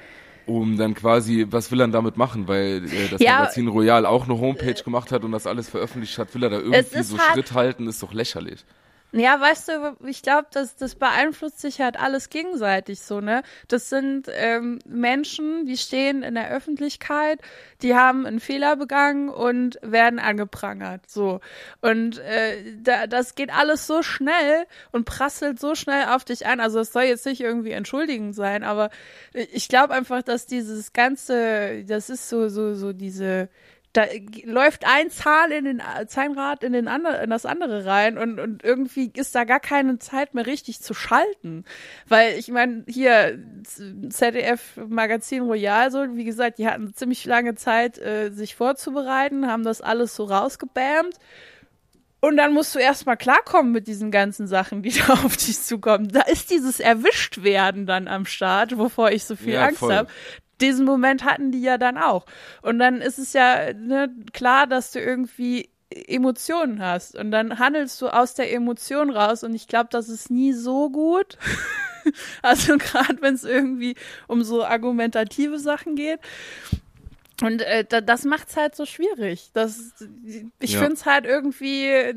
um dann quasi, was will er damit machen? Weil äh, das Ja, Magazin Royal auch eine Homepage gemacht hat und das alles veröffentlicht hat, will er da irgendwie so halt- Schritt halten, ist doch lächerlich. Ja, weißt du, ich glaube, das, das beeinflusst sich halt alles gegenseitig so, ne? Das sind ähm, Menschen, die stehen in der Öffentlichkeit, die haben einen Fehler begangen und werden angeprangert, so. Und äh, da, das geht alles so schnell und prasselt so schnell auf dich an. Also es soll jetzt nicht irgendwie entschuldigend sein, aber ich glaube einfach, dass dieses ganze, das ist so, so, so diese da läuft ein Zahl in den Zahnrad in den andere, in das andere rein und, und irgendwie ist da gar keine Zeit mehr richtig zu schalten. Weil ich meine, hier ZDF Magazin Royal, so wie gesagt, die hatten ziemlich lange Zeit, äh, sich vorzubereiten, haben das alles so rausgebammt. Und dann musst du erstmal klarkommen mit diesen ganzen Sachen, die da auf dich zukommen. Da ist dieses Erwischtwerden dann am Start, wovor ich so viel ja, Angst habe diesen Moment hatten die ja dann auch. Und dann ist es ja ne, klar, dass du irgendwie Emotionen hast und dann handelst du aus der Emotion raus und ich glaube, das ist nie so gut. also gerade wenn es irgendwie um so argumentative Sachen geht. Und äh, das macht's halt so schwierig. Das, ich ja. finde es halt irgendwie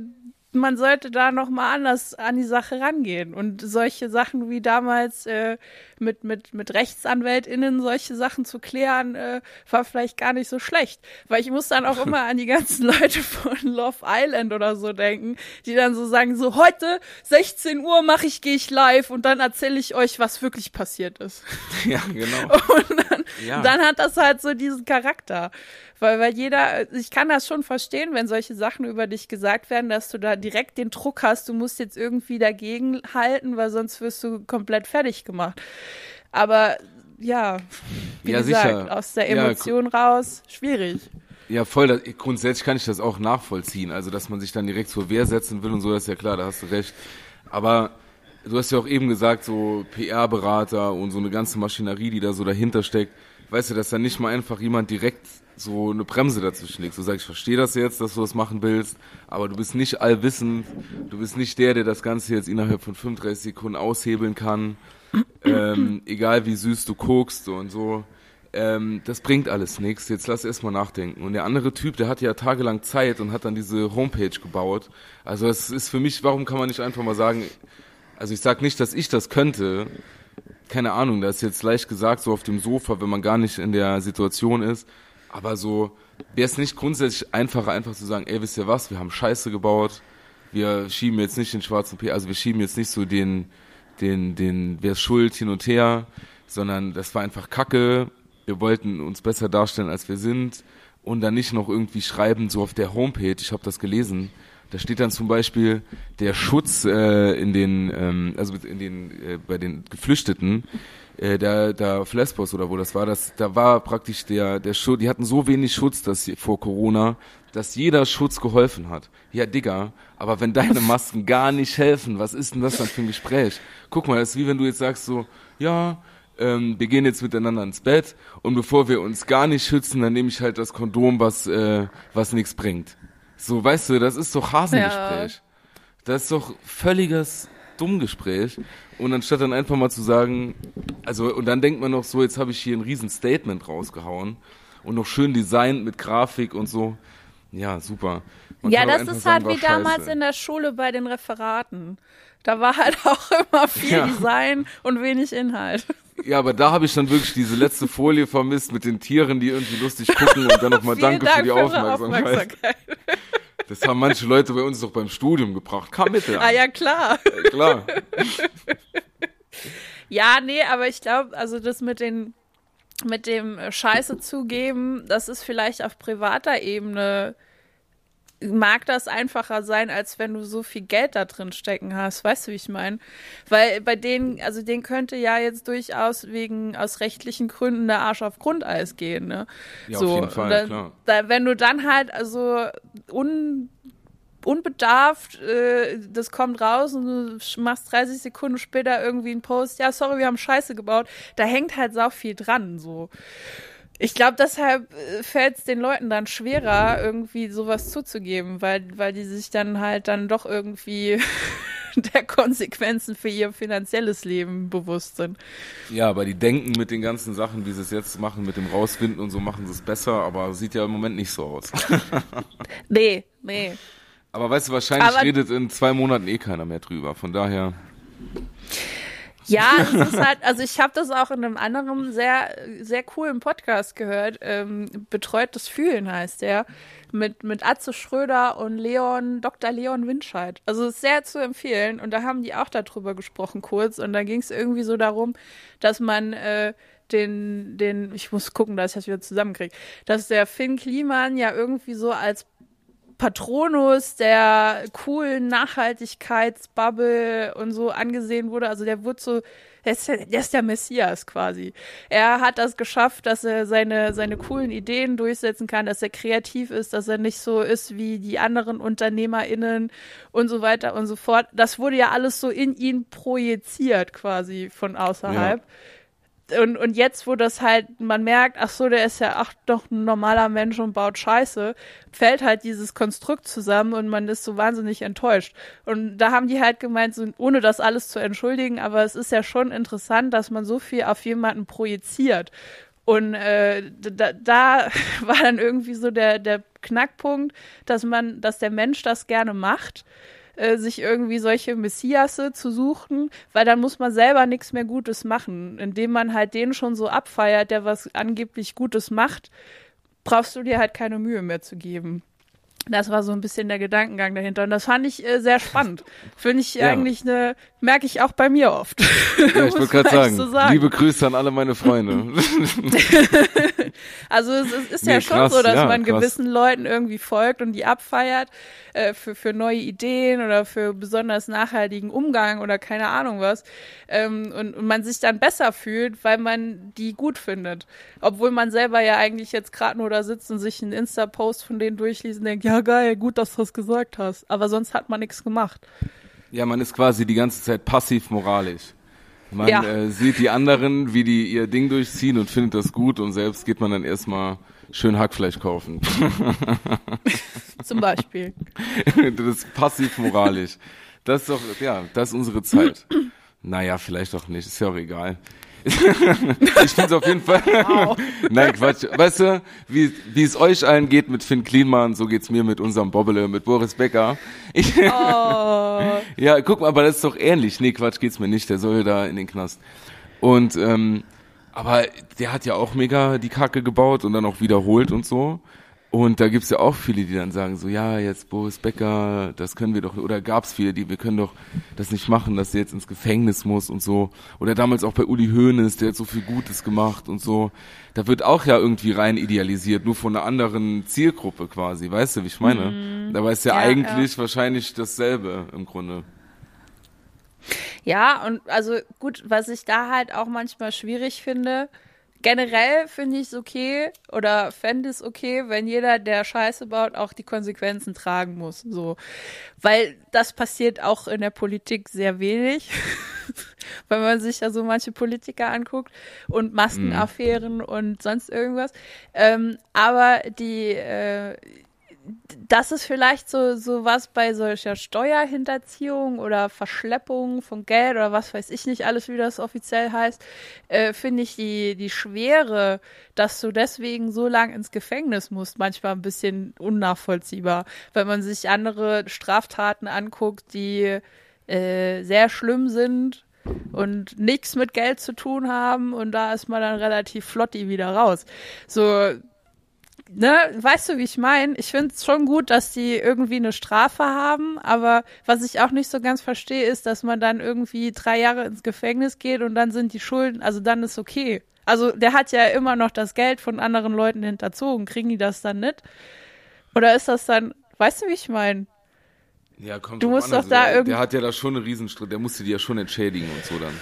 man sollte da noch mal anders an die Sache rangehen und solche Sachen wie damals äh, mit mit mit Rechtsanwältinnen solche Sachen zu klären äh, war vielleicht gar nicht so schlecht, weil ich muss dann auch immer an die ganzen Leute von Love Island oder so denken, die dann so sagen so heute 16 Uhr mache ich gehe ich live und dann erzähle ich euch was wirklich passiert ist. Ja genau. Und dann, ja. dann hat das halt so diesen Charakter. Weil, weil jeder, ich kann das schon verstehen, wenn solche Sachen über dich gesagt werden, dass du da direkt den Druck hast, du musst jetzt irgendwie dagegen halten, weil sonst wirst du komplett fertig gemacht. Aber ja, wie ja, gesagt, sicher. aus der Emotion ja, raus, schwierig. Ja, voll. Das, grundsätzlich kann ich das auch nachvollziehen. Also, dass man sich dann direkt zur Wehr setzen will und so, das ist ja klar, da hast du recht. Aber du hast ja auch eben gesagt, so PR-Berater und so eine ganze Maschinerie, die da so dahinter steckt. Weißt du, dass da nicht mal einfach jemand direkt so eine Bremse dazwischen legst. Du sagst, ich verstehe das jetzt, dass du das machen willst, aber du bist nicht allwissend, du bist nicht der, der das Ganze jetzt innerhalb von 35 Sekunden aushebeln kann, ähm, egal wie süß du guckst und so. Ähm, das bringt alles nichts, jetzt lass erstmal nachdenken. Und der andere Typ, der hat ja tagelang Zeit und hat dann diese Homepage gebaut. Also es ist für mich, warum kann man nicht einfach mal sagen, also ich sag nicht, dass ich das könnte, keine Ahnung, das ist jetzt leicht gesagt, so auf dem Sofa, wenn man gar nicht in der Situation ist, aber so, wäre es nicht grundsätzlich einfacher, einfach zu sagen, ey, wisst ihr was, wir haben Scheiße gebaut, wir schieben jetzt nicht den schwarzen P, also wir schieben jetzt nicht so den, den, den, wer ist schuld hin und her, sondern das war einfach Kacke, wir wollten uns besser darstellen, als wir sind. Und dann nicht noch irgendwie schreiben, so auf der Homepage, ich habe das gelesen, da steht dann zum Beispiel der Schutz äh, in den, ähm, also in den, äh, bei den Geflüchteten, äh, da, da auf Lesbos oder wo das war, das, da war praktisch der, der Schutz, die hatten so wenig Schutz dass vor Corona, dass jeder Schutz geholfen hat. Ja, Digga, aber wenn deine Masken gar nicht helfen, was ist denn das dann für ein Gespräch? Guck mal, das ist wie wenn du jetzt sagst so, ja, ähm, wir gehen jetzt miteinander ins Bett und bevor wir uns gar nicht schützen, dann nehme ich halt das Kondom, was, äh, was nichts bringt. So, weißt du, das ist doch Hasengespräch. Ja. Das ist doch völliges Dummgespräch. Und anstatt dann einfach mal zu sagen, also, und dann denkt man noch so, jetzt habe ich hier ein riesen Statement rausgehauen und noch schön designt mit Grafik und so. Ja, super. Man ja, das ist halt wie damals in der Schule bei den Referaten. Da war halt auch immer viel ja. Design und wenig Inhalt. Ja, aber da habe ich dann wirklich diese letzte Folie vermisst mit den Tieren, die irgendwie lustig gucken und dann nochmal Danke Dank für die für Aufmerksamkeit. Aufmerksamkeit. Das haben manche Leute bei uns doch beim Studium gebracht. Kam mit Ah ja, klar. Ja, klar. ja, nee, aber ich glaube, also das mit den mit dem Scheiße zugeben, das ist vielleicht auf privater Ebene mag das einfacher sein, als wenn du so viel Geld da drin stecken hast. Weißt du, wie ich meine? Weil bei denen, also denen könnte ja jetzt durchaus wegen aus rechtlichen Gründen der Arsch auf Grundeis gehen, ne? Ja, so, auf jeden Fall, da, klar. Da, wenn du dann halt also un unbedarft, äh, das kommt raus und du machst 30 Sekunden später irgendwie einen Post, ja, sorry, wir haben Scheiße gebaut, da hängt halt sau viel dran, so. Ich glaube, deshalb äh, fällt es den Leuten dann schwerer, irgendwie sowas zuzugeben, weil, weil die sich dann halt dann doch irgendwie der Konsequenzen für ihr finanzielles Leben bewusst sind. Ja, aber die denken mit den ganzen Sachen, wie sie es jetzt machen, mit dem Rausfinden und so, machen sie es besser, aber sieht ja im Moment nicht so aus. nee, nee. Aber weißt du, wahrscheinlich aber redet in zwei Monaten eh keiner mehr drüber, von daher. Ja, es ist halt, also ich habe das auch in einem anderen sehr, sehr coolen Podcast gehört. Ähm, Betreutes Fühlen heißt der. Mit, mit Atze Schröder und Leon, Dr. Leon Winscheid. Also ist sehr zu empfehlen. Und da haben die auch darüber gesprochen kurz. Und da ging es irgendwie so darum, dass man äh, den, den, ich muss gucken, dass ich das wieder zusammenkriege, dass der Finn Kliman ja irgendwie so als Patronus der coolen Nachhaltigkeitsbubble und so angesehen wurde. Also der wurde so, der ist, der, ist der Messias quasi. Er hat das geschafft, dass er seine, seine coolen Ideen durchsetzen kann, dass er kreativ ist, dass er nicht so ist wie die anderen UnternehmerInnen und so weiter und so fort. Das wurde ja alles so in ihn projiziert quasi von außerhalb. Ja und, und jetzt, wo das halt, man merkt, ach so, der ist ja ach doch ein normaler Mensch und baut Scheiße, fällt halt dieses Konstrukt zusammen und man ist so wahnsinnig enttäuscht. Und da haben die halt gemeint, so, ohne das alles zu entschuldigen, aber es ist ja schon interessant, dass man so viel auf jemanden projiziert. Und äh, da, da war dann irgendwie so der, der Knackpunkt, dass man, dass der Mensch das gerne macht äh, sich irgendwie solche Messiasse zu suchen, weil dann muss man selber nichts mehr Gutes machen. Indem man halt den schon so abfeiert, der was angeblich Gutes macht, brauchst du dir halt keine Mühe mehr zu geben. Das war so ein bisschen der Gedankengang dahinter. Und das fand ich äh, sehr spannend. Finde ich ja. eigentlich eine, merke ich auch bei mir oft. Ja, ich wollte gerade sagen, so sagen, liebe Grüße an alle meine Freunde. also es, es ist nee, ja schon krass, so, dass ja, man krass. gewissen Leuten irgendwie folgt und die abfeiert äh, für, für neue Ideen oder für besonders nachhaltigen Umgang oder keine Ahnung was. Ähm, und, und man sich dann besser fühlt, weil man die gut findet. Obwohl man selber ja eigentlich jetzt gerade nur da sitzt und sich einen Insta-Post von denen durchliest und denkt, ja geil, gut, dass du das gesagt hast. Aber sonst hat man nichts gemacht. Ja, man ist quasi die ganze Zeit passiv moralisch. Man ja. äh, sieht die anderen, wie die ihr Ding durchziehen und findet das gut und selbst geht man dann erstmal schön Hackfleisch kaufen. Zum Beispiel. das ist passiv moralisch. Das ist doch, ja, das ist unsere Zeit. Naja, vielleicht auch nicht, ist ja auch egal. ich finde es auf jeden Fall. Wow. Nein, Quatsch. Weißt du, wie, wie es euch allen geht mit Finn Kliman, so geht's mir mit unserem Bobbele, mit Boris Becker. Ich, oh. ja, guck mal, aber das ist doch ähnlich. Nee, Quatsch, geht's mir nicht. Der soll da in den Knast. Und ähm, aber der hat ja auch mega die Kacke gebaut und dann auch wiederholt und so. Und da gibt's ja auch viele, die dann sagen so, ja, jetzt Boris Becker, das können wir doch, oder gab's viele, die, wir können doch das nicht machen, dass der jetzt ins Gefängnis muss und so. Oder damals auch bei Uli Hoeneß, der hat so viel Gutes gemacht und so. Da wird auch ja irgendwie rein idealisiert, nur von einer anderen Zielgruppe quasi, weißt du, wie ich meine? Mhm. Dabei ist ja, ja eigentlich ja. wahrscheinlich dasselbe im Grunde. Ja, und also gut, was ich da halt auch manchmal schwierig finde, generell finde ich es okay oder fände es okay, wenn jeder, der Scheiße baut, auch die Konsequenzen tragen muss. So. Weil das passiert auch in der Politik sehr wenig. wenn man sich ja so manche Politiker anguckt und Maskenaffären mhm. und sonst irgendwas. Ähm, aber die äh, das ist vielleicht so, so was bei solcher Steuerhinterziehung oder Verschleppung von Geld oder was weiß ich nicht alles, wie das offiziell heißt, äh, finde ich die, die Schwere, dass du deswegen so lang ins Gefängnis musst, manchmal ein bisschen unnachvollziehbar. Wenn man sich andere Straftaten anguckt, die äh, sehr schlimm sind und nichts mit Geld zu tun haben und da ist man dann relativ flotti wieder raus. So, ne, weißt du, wie ich meine? Ich finde es schon gut, dass die irgendwie eine Strafe haben, aber was ich auch nicht so ganz verstehe, ist, dass man dann irgendwie drei Jahre ins Gefängnis geht und dann sind die Schulden, also dann ist okay. Also der hat ja immer noch das Geld von anderen Leuten hinterzogen. Kriegen die das dann nicht? Oder ist das dann, weißt du, wie ich meine? Ja, kommt du musst doch also da irgendwie. Der hat ja da schon eine Riesenstritt, der musste die ja schon entschädigen und so dann.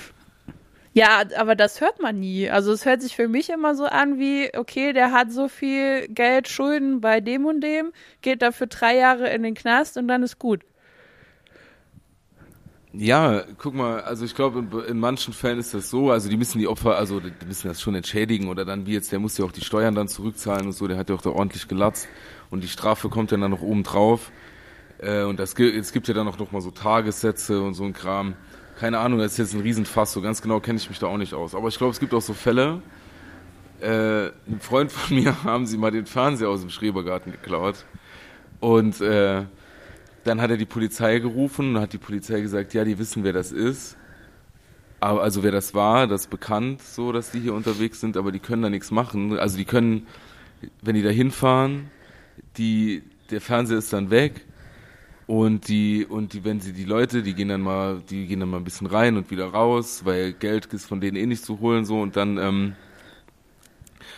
Ja, aber das hört man nie. Also es hört sich für mich immer so an wie, okay, der hat so viel Geld, Schulden bei dem und dem, geht dafür drei Jahre in den Knast und dann ist gut. Ja, guck mal, also ich glaube, in, in, manchen Fällen ist das so, also die müssen die Opfer, also die müssen das schon entschädigen oder dann wie jetzt, der muss ja auch die Steuern dann zurückzahlen und so, der hat ja auch da ordentlich gelatzt und die Strafe kommt dann, dann noch oben drauf. Äh, und das, es gibt ja dann auch noch mal so Tagessätze und so ein Kram keine Ahnung, das ist jetzt ein Riesenfass, so ganz genau kenne ich mich da auch nicht aus. Aber ich glaube, es gibt auch so Fälle, äh, ein Freund von mir haben sie mal den Fernseher aus dem Schrebergarten geklaut und äh, dann hat er die Polizei gerufen und hat die Polizei gesagt, ja, die wissen, wer das ist. aber also wer das war, das ist bekannt, so dass die hier unterwegs sind, aber die können da nichts machen. Also die können, wenn die da hinfahren, die, der Fernseher ist dann weg und die, und die, wenn sie die Leute, die gehen dann mal, die gehen dann mal ein bisschen rein und wieder raus, weil Geld ist von denen eh nicht zu holen, so und dann, ähm,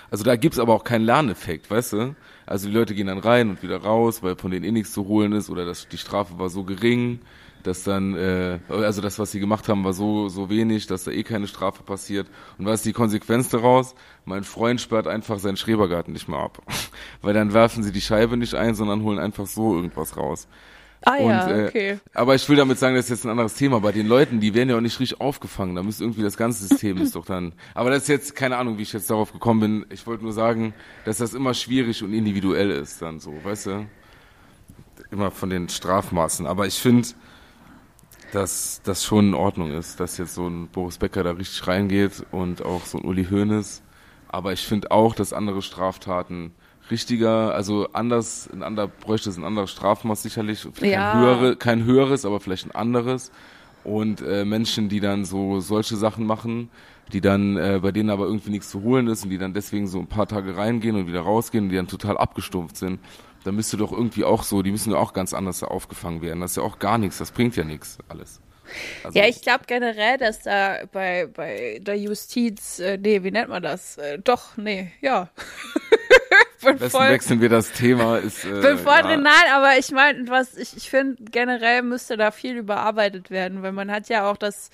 also da gibt's aber auch keinen Lerneffekt, weißt du? Also die Leute gehen dann rein und wieder raus, weil von denen eh nichts zu holen ist oder dass die Strafe war so gering, dass dann, äh, also das, was sie gemacht haben, war so, so wenig, dass da eh keine Strafe passiert. Und was ist die Konsequenz daraus? Mein Freund sperrt einfach seinen Schrebergarten nicht mehr ab. weil dann werfen sie die Scheibe nicht ein, sondern holen einfach so irgendwas raus. Ah ja, Und, äh, okay. Aber ich will damit sagen, das ist jetzt ein anderes Thema. Bei den Leuten, die werden ja auch nicht richtig aufgefangen. Da müsste irgendwie das ganze System ist doch dann. Aber das ist jetzt keine Ahnung, wie ich jetzt darauf gekommen bin. Ich wollte nur sagen, dass das immer schwierig und individuell ist dann so, weißt du? Immer von den Strafmaßen. Aber ich finde, dass das schon in Ordnung ist, dass jetzt so ein Boris Becker da richtig reingeht und auch so ein Uli Hoeneß. Aber ich finde auch, dass andere Straftaten richtiger, also anders, ein anderer bräuchte es ein anderes Strafmaß sicherlich, vielleicht Ja. kein, höhere, kein höheres, aber vielleicht ein anderes. Und äh, Menschen, die dann so solche Sachen machen, die dann äh, bei denen aber irgendwie nichts zu holen ist und die dann deswegen so ein paar Tage reingehen und wieder rausgehen und die dann total abgestumpft sind, da müsste doch irgendwie auch so, die müssen ja auch ganz anders aufgefangen werden. Das ist ja auch gar nichts, das bringt ja nichts alles. Also, Ja, ich glaube generell, dass da bei, bei der Justiz, äh, nee, wie nennt man das? Äh, doch, nee, ja. bin am besten voll, wechseln wir das Thema. Ist, äh, bin voll ja, drin, nein, aber ich meine, was, ich, ich finde, generell müsste da viel überarbeitet werden, weil man hat ja auch das,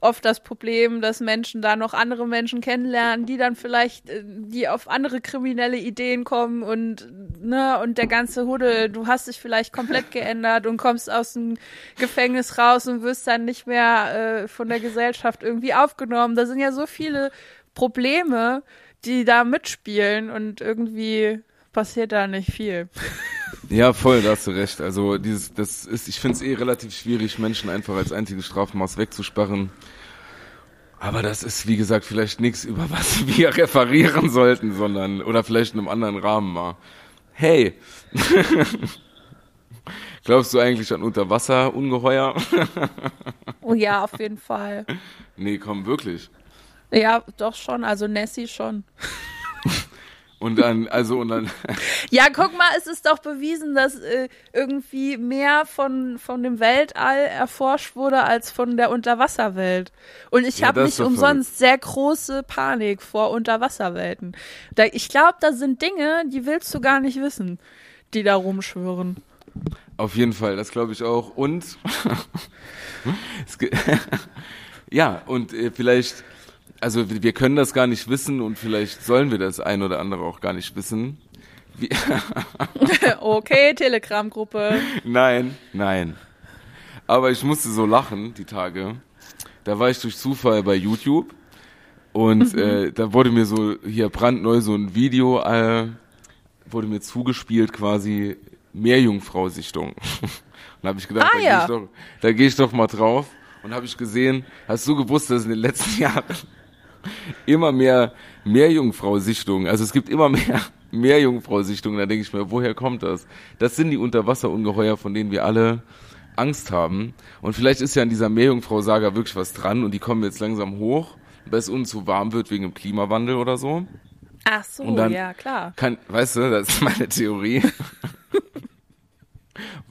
oft das Problem, dass Menschen da noch andere Menschen kennenlernen, die dann vielleicht, äh, die auf andere kriminelle Ideen kommen und, ne, und der ganze Hude, du hast dich vielleicht komplett geändert und kommst aus dem Gefängnis raus und wirst dann nicht mehr äh, von der Gesellschaft irgendwie aufgenommen. Da sind ja so viele Probleme, die da mitspielen und irgendwie passiert da nicht viel. Ja, voll, da hast du recht. Also dieses, das ist, ich finde es eh relativ schwierig, Menschen einfach als einziges Strafmaß wegzusperren. Aber das ist, wie gesagt, vielleicht nichts, über was wir referieren sollten, sondern, oder vielleicht in einem anderen Rahmen mal. Hey! Glaubst du eigentlich an Unterwasserungeheuer? Oh ja, auf jeden Fall. nee, komm, wirklich. Ja, doch schon, also Nessie schon. Und dann, also, und dann, Ja, guck mal, es ist doch bewiesen, dass äh, irgendwie mehr von, von dem Weltall erforscht wurde als von der Unterwasserwelt. Und ich Ja, habe nicht umsonst sehr große Panik vor Unterwasserwelten. Da, ich glaube, da sind Dinge, die willst du gar nicht wissen, die da rumschwören. Auf jeden Fall, das glaube ich auch. Und ja, und äh, vielleicht, also wir können das gar nicht wissen und vielleicht sollen wir das ein oder andere auch gar nicht wissen. Okay, Telegram-Gruppe. nein, nein. Aber ich musste so lachen die Tage. Da war ich durch Zufall bei YouTube und äh, da wurde mir so hier brandneu so ein Video äh, wurde mir zugespielt quasi Meerjungfrau-Sichtung. Und habe ich gedacht, Ah, da ja. gehe ich doch, da gehe ich doch mal drauf. Und habe ich gesehen, hast du gewusst, dass in den letzten Jahren immer mehr Meerjungfrau-Sichtungen, also es gibt immer mehr Meerjungfrau-Sichtungen, da denke ich mir, woher kommt das? Das sind die Unterwasserungeheuer, von denen wir alle Angst haben. Und vielleicht ist ja an dieser Meerjungfrau-Saga wirklich was dran und die kommen jetzt langsam hoch, weil es uns zu warm wird wegen dem Klimawandel oder so. Ach so, ja, klar. Kann, weißt du, das ist meine Theorie.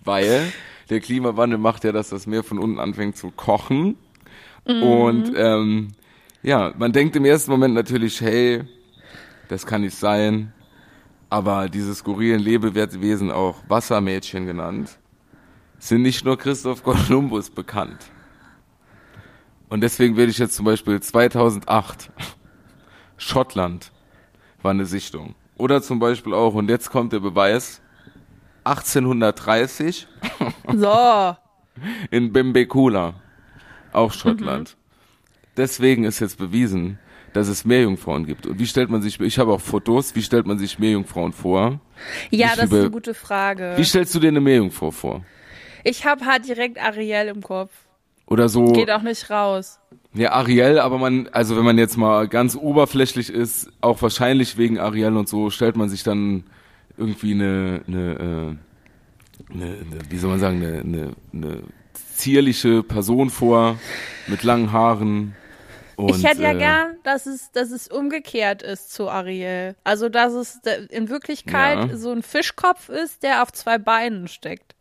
Weil der Klimawandel macht ja, dass das Meer von unten anfängt zu kochen. Und ähm, ja, man denkt im ersten Moment natürlich, hey, das kann nicht sein. Aber diese skurrilen Lebewesen, auch Wassermädchen genannt, sind nicht nur Christoph Kolumbus bekannt. Und deswegen werde ich jetzt zum Beispiel 2008 Schottland war eine Sichtung. Oder zum Beispiel auch, und jetzt kommt der Beweis, 1830 So. in Bimbekula, auch Schottland. Deswegen ist jetzt bewiesen, dass es Meerjungfrauen gibt. Und wie stellt man sich, ich habe auch Fotos, wie stellt man sich Meerjungfrauen vor? Ja, Ich das ist liebe- eine gute Frage. Wie stellst du dir eine Meerjungfrau vor? Ich habe halt direkt Ariel im Kopf. Oder so, Geht auch nicht raus. ja, Ariel, aber man, also wenn man jetzt mal ganz oberflächlich ist, auch wahrscheinlich wegen Ariel und so, stellt man sich dann irgendwie eine, eine, äh, eine, eine wie soll man sagen, eine, eine, eine zierliche Person vor, mit langen Haaren, Und, ich hätte ja äh, gern, dass es, dass es umgekehrt ist zu Ariel. Also, dass es in Wirklichkeit Ja. so ein Fischkopf ist, der auf zwei Beinen steckt.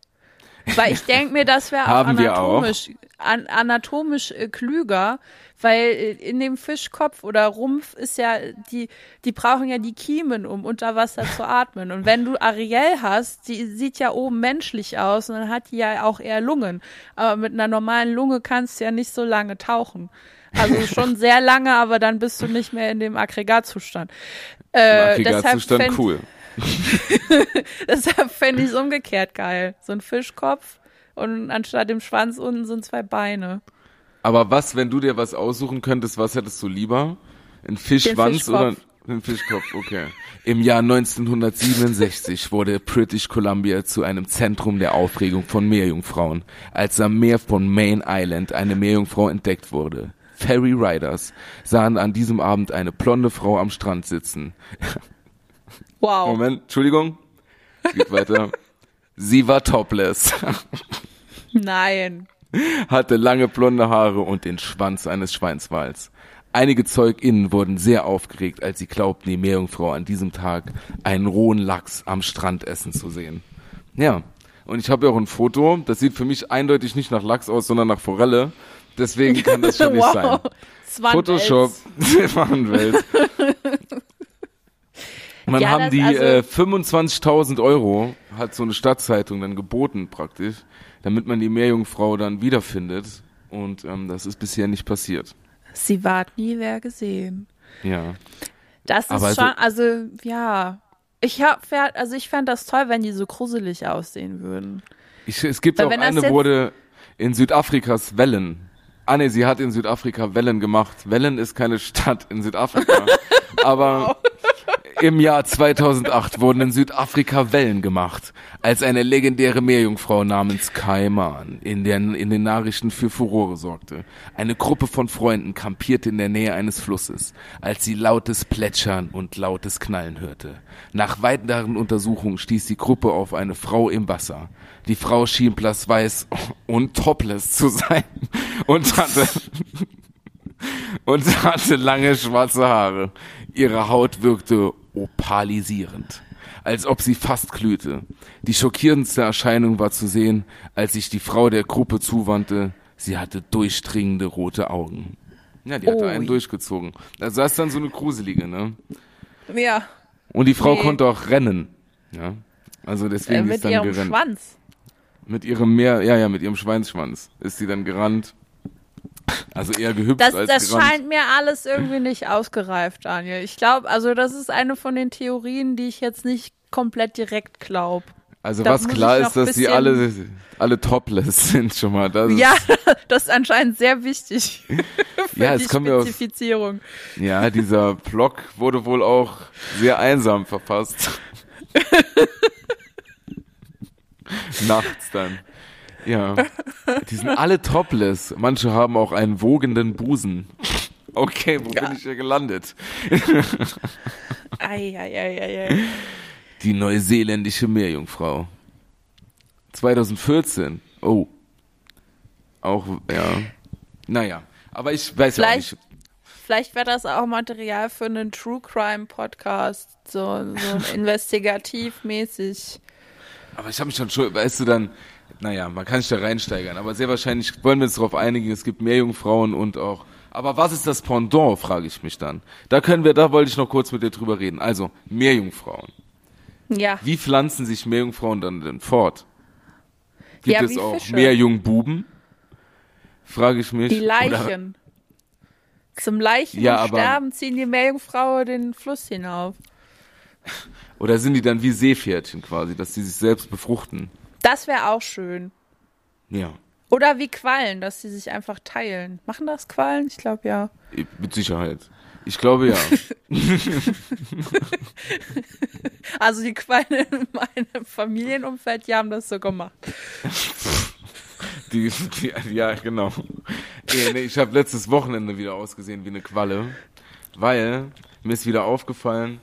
Weil ich denke mir, das wäre auch auch. anatomisch, an, anatomisch äh, klüger, weil äh, in dem Fischkopf oder Rumpf ist ja, die, die brauchen ja die Kiemen, um unter Wasser zu atmen. Und wenn du Ariel hast, die sieht ja oben menschlich aus und dann hat die ja auch eher Lungen. Aber mit einer normalen Lunge kannst du ja nicht so lange tauchen. Also schon sehr lange, aber dann bist du nicht mehr in dem Aggregatzustand. Äh, Aggregatzustand fänd- cool. Deshalb fände ich es umgekehrt geil. So ein Fischkopf und anstatt dem Schwanz unten sind zwei Beine. Aber was, wenn du dir was aussuchen könntest, was hättest du lieber? Ein Fischschwanz oder ein Fischkopf? Okay. Im Jahr 1967 wurde British Columbia zu einem Zentrum der Aufregung von Meerjungfrauen, als am Meer von Main Island eine Meerjungfrau entdeckt wurde. Ferry Riders sahen an diesem Abend eine blonde Frau am Strand sitzen. Wow. Moment, Entschuldigung. Geht weiter. Sie war topless. Nein. hatte lange blonde Haare und den Schwanz eines Schweinswals. Einige ZeugInnen wurden sehr aufgeregt, als sie glaubten, die Meerjungfrau an diesem Tag einen rohen Lachs am Strand essen zu sehen. Ja, und ich habe ja auch ein Foto, das sieht für mich eindeutig nicht nach Lachs aus, sondern nach Forelle. Deswegen kann das schon nicht wow. sein. Photoshop, Welt. Und dann Ja, haben die also- äh, 25.000 Euro, hat so eine Stadtzeitung dann geboten praktisch, damit man die Meerjungfrau dann wiederfindet. Und ähm, das ist bisher nicht passiert. Sie ward nie wer gesehen. Ja. Das ist Aber schon, also- also, ja. Ich hab, also ich fände das toll, wenn die so gruselig aussehen würden. Ich, es gibt Weil auch eine, wurde in Südafrikas Wellen. Ah ne, sie hat in Südafrika Wellen gemacht. Wellen ist keine Stadt in Südafrika. aber im Jahr 2008 wurden in Südafrika Wellen gemacht, als eine legendäre Meerjungfrau namens Kaiman in, den in den Nachrichten für Furore sorgte. Eine Gruppe von Freunden kampierte in der Nähe eines Flusses, als sie lautes Plätschern und lautes Knallen hörte. Nach weiteren Untersuchungen stieß die Gruppe auf eine Frau im Wasser. Die Frau schien blassweiß und topless zu sein und hatte und hatte lange schwarze Haare. Ihre Haut wirkte opalisierend, als ob sie fast glühte. Die schockierendste Erscheinung war zu sehen, als sich die Frau der Gruppe zuwandte. Sie hatte durchdringende rote Augen. Ja, die hatte Ui. einen durchgezogen. Also das ist dann so eine gruselige, ne? Ja. Und die Frau Nee. konnte auch rennen. Ja. Also Äh, deswegen ist mit dann ihrem gerannt. Schwanz. Mit ihrem Meer, ja, ja, mit ihrem Schweinsschwanz ist sie dann gerannt. Also eher gehüpft Das, als das gerannt. scheint mir alles irgendwie nicht ausgereift, Daniel. Ich glaube, also das ist eine von den Theorien, die ich jetzt nicht komplett direkt glaube. Also Da was klar ist, dass bisschen- alle alle topless sind schon mal. Das Ja, das ist anscheinend sehr wichtig für Ja, die Spezifizierung. ja, dieser Blog wurde wohl auch sehr einsam verfasst. Nachts dann. Ja. Die sind alle topless. Manche haben auch einen wogenden Busen. Okay, wo bin ich hier gelandet? Eieieiei. Die neuseeländische Meerjungfrau. 2014. Oh. Auch, ja. Naja. Aber ich weiß ja auch Vielleicht- nicht. Vielleicht wäre das auch Material für einen True Crime Podcast, so, so investigativmäßig. Aber ich habe mich schon schon, weißt du dann, naja, man kann sich da reinsteigern. Aber sehr wahrscheinlich wollen wir uns darauf einigen, es gibt Meerjungfrauen und auch. Aber was ist das Pendant, frage ich mich dann. Da können wir, da wollte ich noch kurz mit dir drüber reden. Also, Meerjungfrauen. Ja, Wie pflanzen sich Meerjungfrauen dann denn fort? Gibt Ja, es auch Fische. Meerjungbuben? Frage ich mich. die Oder- Leichen. Zum Leichen Ja, Sterben ziehen die Meerjungfraue den Fluss hinauf. Oder sind die dann wie Seepferdchen quasi, dass die sich selbst befruchten? Das wäre auch schön. Ja, Oder wie Quallen, dass sie sich einfach teilen. Machen das Quallen? Ich glaube ja. mit Sicherheit. Ich glaube ja. Also die Quallen in meinem Familienumfeld, die haben das so gemacht. Die, die, ja, genau. Ich habe letztes Wochenende wieder ausgesehen wie eine Qualle, weil mir ist wieder aufgefallen,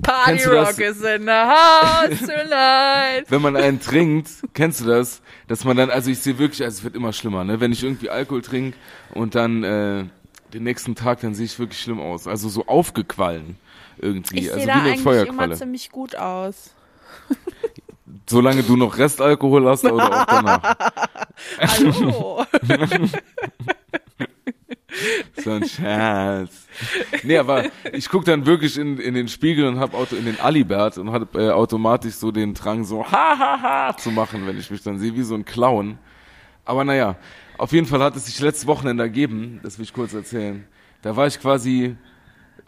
Party? Rock is in the house tonight. wenn man einen trinkt, kennst du das, dass man dann, also ich sehe wirklich, also es wird immer schlimmer, ne? Wenn ich irgendwie Alkohol trinke und dann, äh, den nächsten Tag, dann sehe ich wirklich schlimm aus. Also so aufgequallen irgendwie. Ich also sehe wie da eine eigentlich Feuerqualle. immer ziemlich gut aus. Solange du noch Restalkohol hast oder auch danach. Hallo. So ein Scherz. Nee, aber ich guck dann wirklich in, in den Spiegel und hab Auto in den Alibert und hab äh, automatisch so den Drang, so ha ha ha zu machen, wenn ich mich dann sehe, wie so ein Clown. Aber naja, auf jeden Fall hat es sich letztes Wochenende ergeben, das will ich kurz erzählen. Da war ich quasi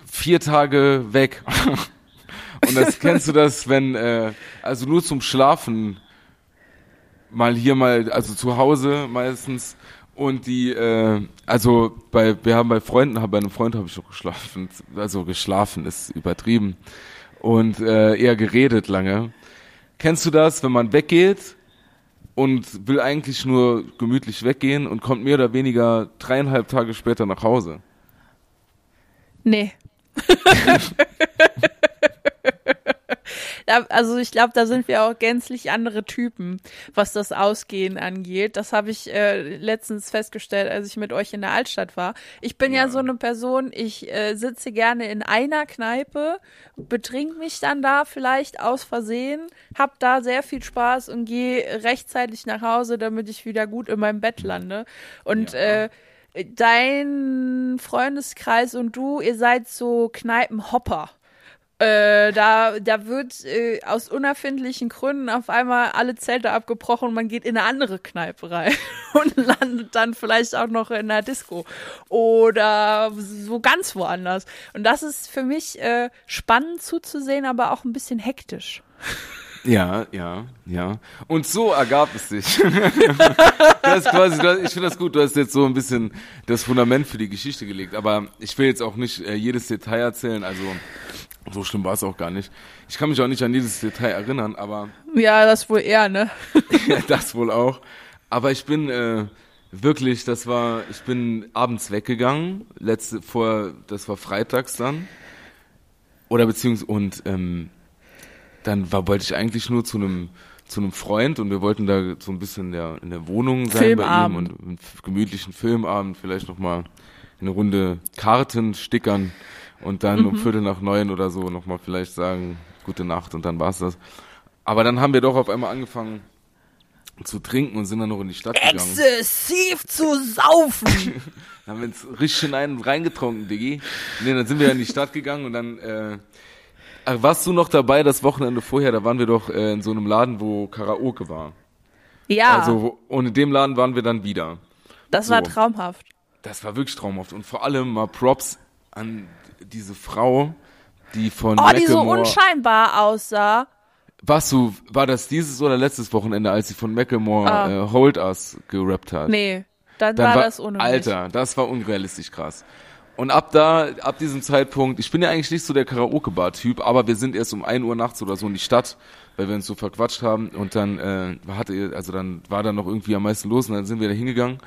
vier Tage weg. Und das kennst du das, wenn, äh, also nur zum Schlafen mal hier mal, also zu Hause meistens und die, äh, also bei, wir haben bei Freunden, bei einem Freund habe ich auch geschlafen, also geschlafen ist übertrieben und äh, eher geredet lange. Kennst du das, wenn man weggeht und will eigentlich nur gemütlich weggehen und kommt mehr oder weniger dreieinhalb Tage später nach Hause? Nee. Also ich glaube, da sind wir auch gänzlich andere Typen, was das Ausgehen angeht. Das habe ich äh, letztens festgestellt, als ich mit euch in der Altstadt war. Ich bin ja, Ja. so eine Person, ich äh, sitze gerne in einer Kneipe, betrink mich dann da vielleicht aus Versehen, hab da sehr viel Spaß und gehe rechtzeitig nach Hause, damit ich wieder gut in meinem Bett lande. Und Ja. äh, dein Freundeskreis und du, ihr seid so Kneipenhopper. Äh, da, da wird äh, aus unerfindlichen Gründen auf einmal alle Zelte abgebrochen und man geht in eine andere Kneipe rein und landet dann vielleicht auch noch in einer Disco oder so ganz woanders. Und das ist für mich äh, spannend zuzusehen, aber auch ein bisschen hektisch. Ja, ja, ja. Und so ergab es sich. das quasi, ich finde das gut, du hast jetzt so ein bisschen das Fundament für die Geschichte gelegt, aber ich will jetzt auch nicht äh, jedes Detail erzählen, also so schlimm war es auch gar nicht. Ich kann mich auch nicht an jedes Detail erinnern, aber Ja, das wohl eher, ne? das wohl auch. Aber ich bin äh, wirklich, das war, ich bin abends weggegangen, letzte vor, das war freitags dann. Oder beziehungsweise und ähm, dann war wollte ich eigentlich nur zu einem zu einem Freund und wir wollten da so ein bisschen in der, in der Wohnung sein Filmabend. bei ihm und einen gemütlichen Filmabend, vielleicht noch mal eine Runde Karten stickern und dann um Viertel nach neun oder so noch mal vielleicht sagen gute Nacht und dann war's das. Aber dann haben wir doch auf einmal angefangen zu trinken und sind dann noch in die Stadt gegangen. Exzessiv zu saufen. Dann haben wir uns richtig schön einen reingetrunken, Diggi. Nee, dann sind wir in die Stadt gegangen und dann, äh, ach, warst du noch dabei das Wochenende vorher? Da waren wir doch äh, in so einem Laden, wo Karaoke war. ja, Also, und in dem Laden waren wir dann wieder. das war so. traumhaft. Das war wirklich traumhaft. Und vor allem mal Props an diese Frau, die von Oh, die so unscheinbar aussah. Warst du, war das dieses oder letztes Wochenende, als sie von Macklemore Ah. äh, Hold Us gerappt hat? Nee, dann, Dann war, war, das mich. Alter, das war unrealistisch krass. Und ab da, ab diesem Zeitpunkt, ich bin ja eigentlich nicht so der Karaoke-Bar-Typ, aber wir sind erst um 1 Uhr nachts oder so in die Stadt, weil wir uns so verquatscht haben und dann äh, hatte, also dann war da noch irgendwie am meisten los und dann sind wir da hingegangen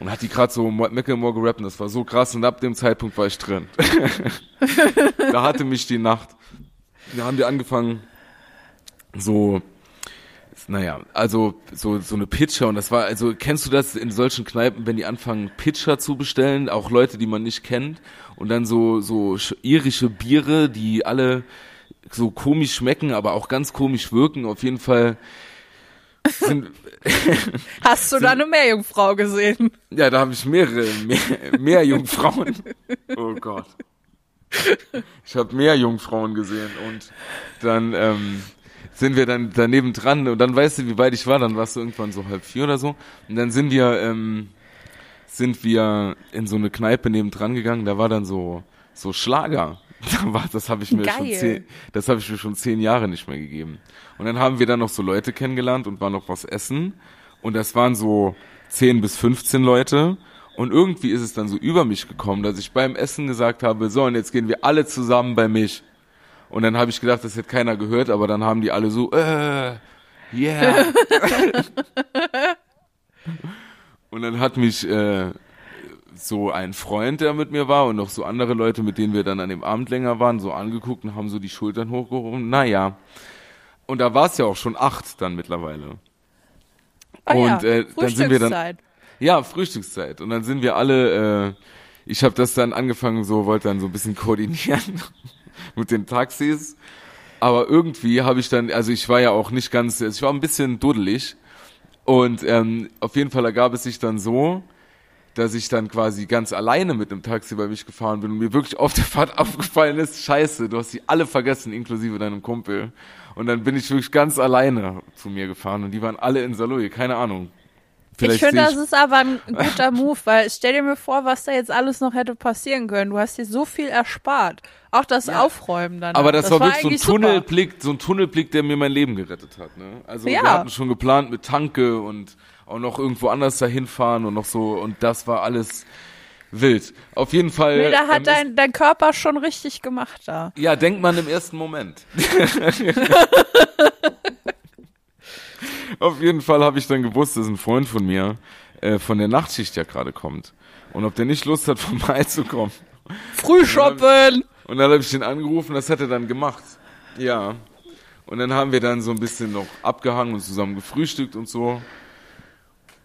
und hat die gerade so Mo- Macklemore gerappt und das war so krass und ab dem Zeitpunkt war ich drin. da hatte mich die Nacht. Da haben wir angefangen, so naja, also so, so eine Pitcher und das war, also kennst du das in solchen Kneipen, wenn die anfangen Pitcher zu bestellen, auch Leute, die man nicht kennt und dann so, so sch- irische Biere, die alle so komisch schmecken, aber auch ganz komisch wirken, auf jeden Fall sind, Hast du da eine Meerjungfrau gesehen? ja, da habe ich mehrere, mehr, mehr Jungfrauen. Oh Gott. Ich habe mehr Jungfrauen gesehen und dann ähm, sind wir dann daneben dran und dann weißt du, wie weit ich war, dann warst du irgendwann so halb vier oder so und dann sind wir ähm, sind wir in so eine Kneipe neben dran gegangen, da war dann so so Schlager. Das habe ich mir schon zehn, das habe ich mir schon zehn Jahre nicht mehr gegeben. Und dann haben wir dann noch so Leute kennengelernt und waren noch was essen und das waren so 10 bis 15 Leute. Und irgendwie ist es dann so über mich gekommen, dass ich beim Essen gesagt habe, so, und jetzt gehen wir alle zusammen bei mich. Und dann habe ich gedacht, das hätte keiner gehört, aber dann haben die alle so, äh, yeah. und dann hat mich äh, so ein Freund, der mit mir war, und noch so andere Leute, mit denen wir dann an dem Abend länger waren, so angeguckt und haben so die Schultern hochgehoben. Naja. Und da war es ja auch schon acht dann mittlerweile. Ah Und, ja, äh, dann sind wir dann- Frühstückszeit. Ja, Frühstückszeit. Und dann sind wir alle, äh, ich habe das dann angefangen, so wollte dann so ein bisschen koordinieren mit den Taxis. Aber irgendwie habe ich dann, also ich war ja auch nicht ganz, also ich war ein bisschen duddelig. Und ähm, auf jeden Fall ergab es sich dann so, dass ich dann quasi ganz alleine mit einem Taxi bei mich gefahren bin und mir wirklich auf der Fahrt aufgefallen ist, scheiße, du hast sie alle vergessen, inklusive deinem Kumpel. Und dann bin ich wirklich ganz alleine zu mir gefahren und die waren alle in Saloy, keine Ahnung. Vielleicht ich finde, das ist aber ein guter Move, weil stell dir mir vor, was da jetzt alles noch hätte passieren können. Du hast dir so viel erspart. Auch das ja. Aufräumen dann. Aber das, das war, wirklich so ein Tunnelblick, super. so ein Tunnelblick, der mir mein Leben gerettet hat. Ne? Also ja. wir hatten schon geplant mit Tanke und auch noch irgendwo anders dahin fahren und noch so und das war alles wild. Auf jeden Fall. Nee, da hat ähm, dein, dein Körper schon richtig gemacht da. Ja, denkt man im ersten Moment. Auf jeden Fall habe ich dann gewusst, dass ein Freund von mir äh, von der Nachtschicht ja gerade kommt. Und ob der nicht Lust hat, vorbeizukommen. Früh shoppen! Und dann habe ich den angerufen, das hat er dann gemacht. Ja. Und dann haben wir dann so ein bisschen noch abgehangen und zusammen gefrühstückt und so.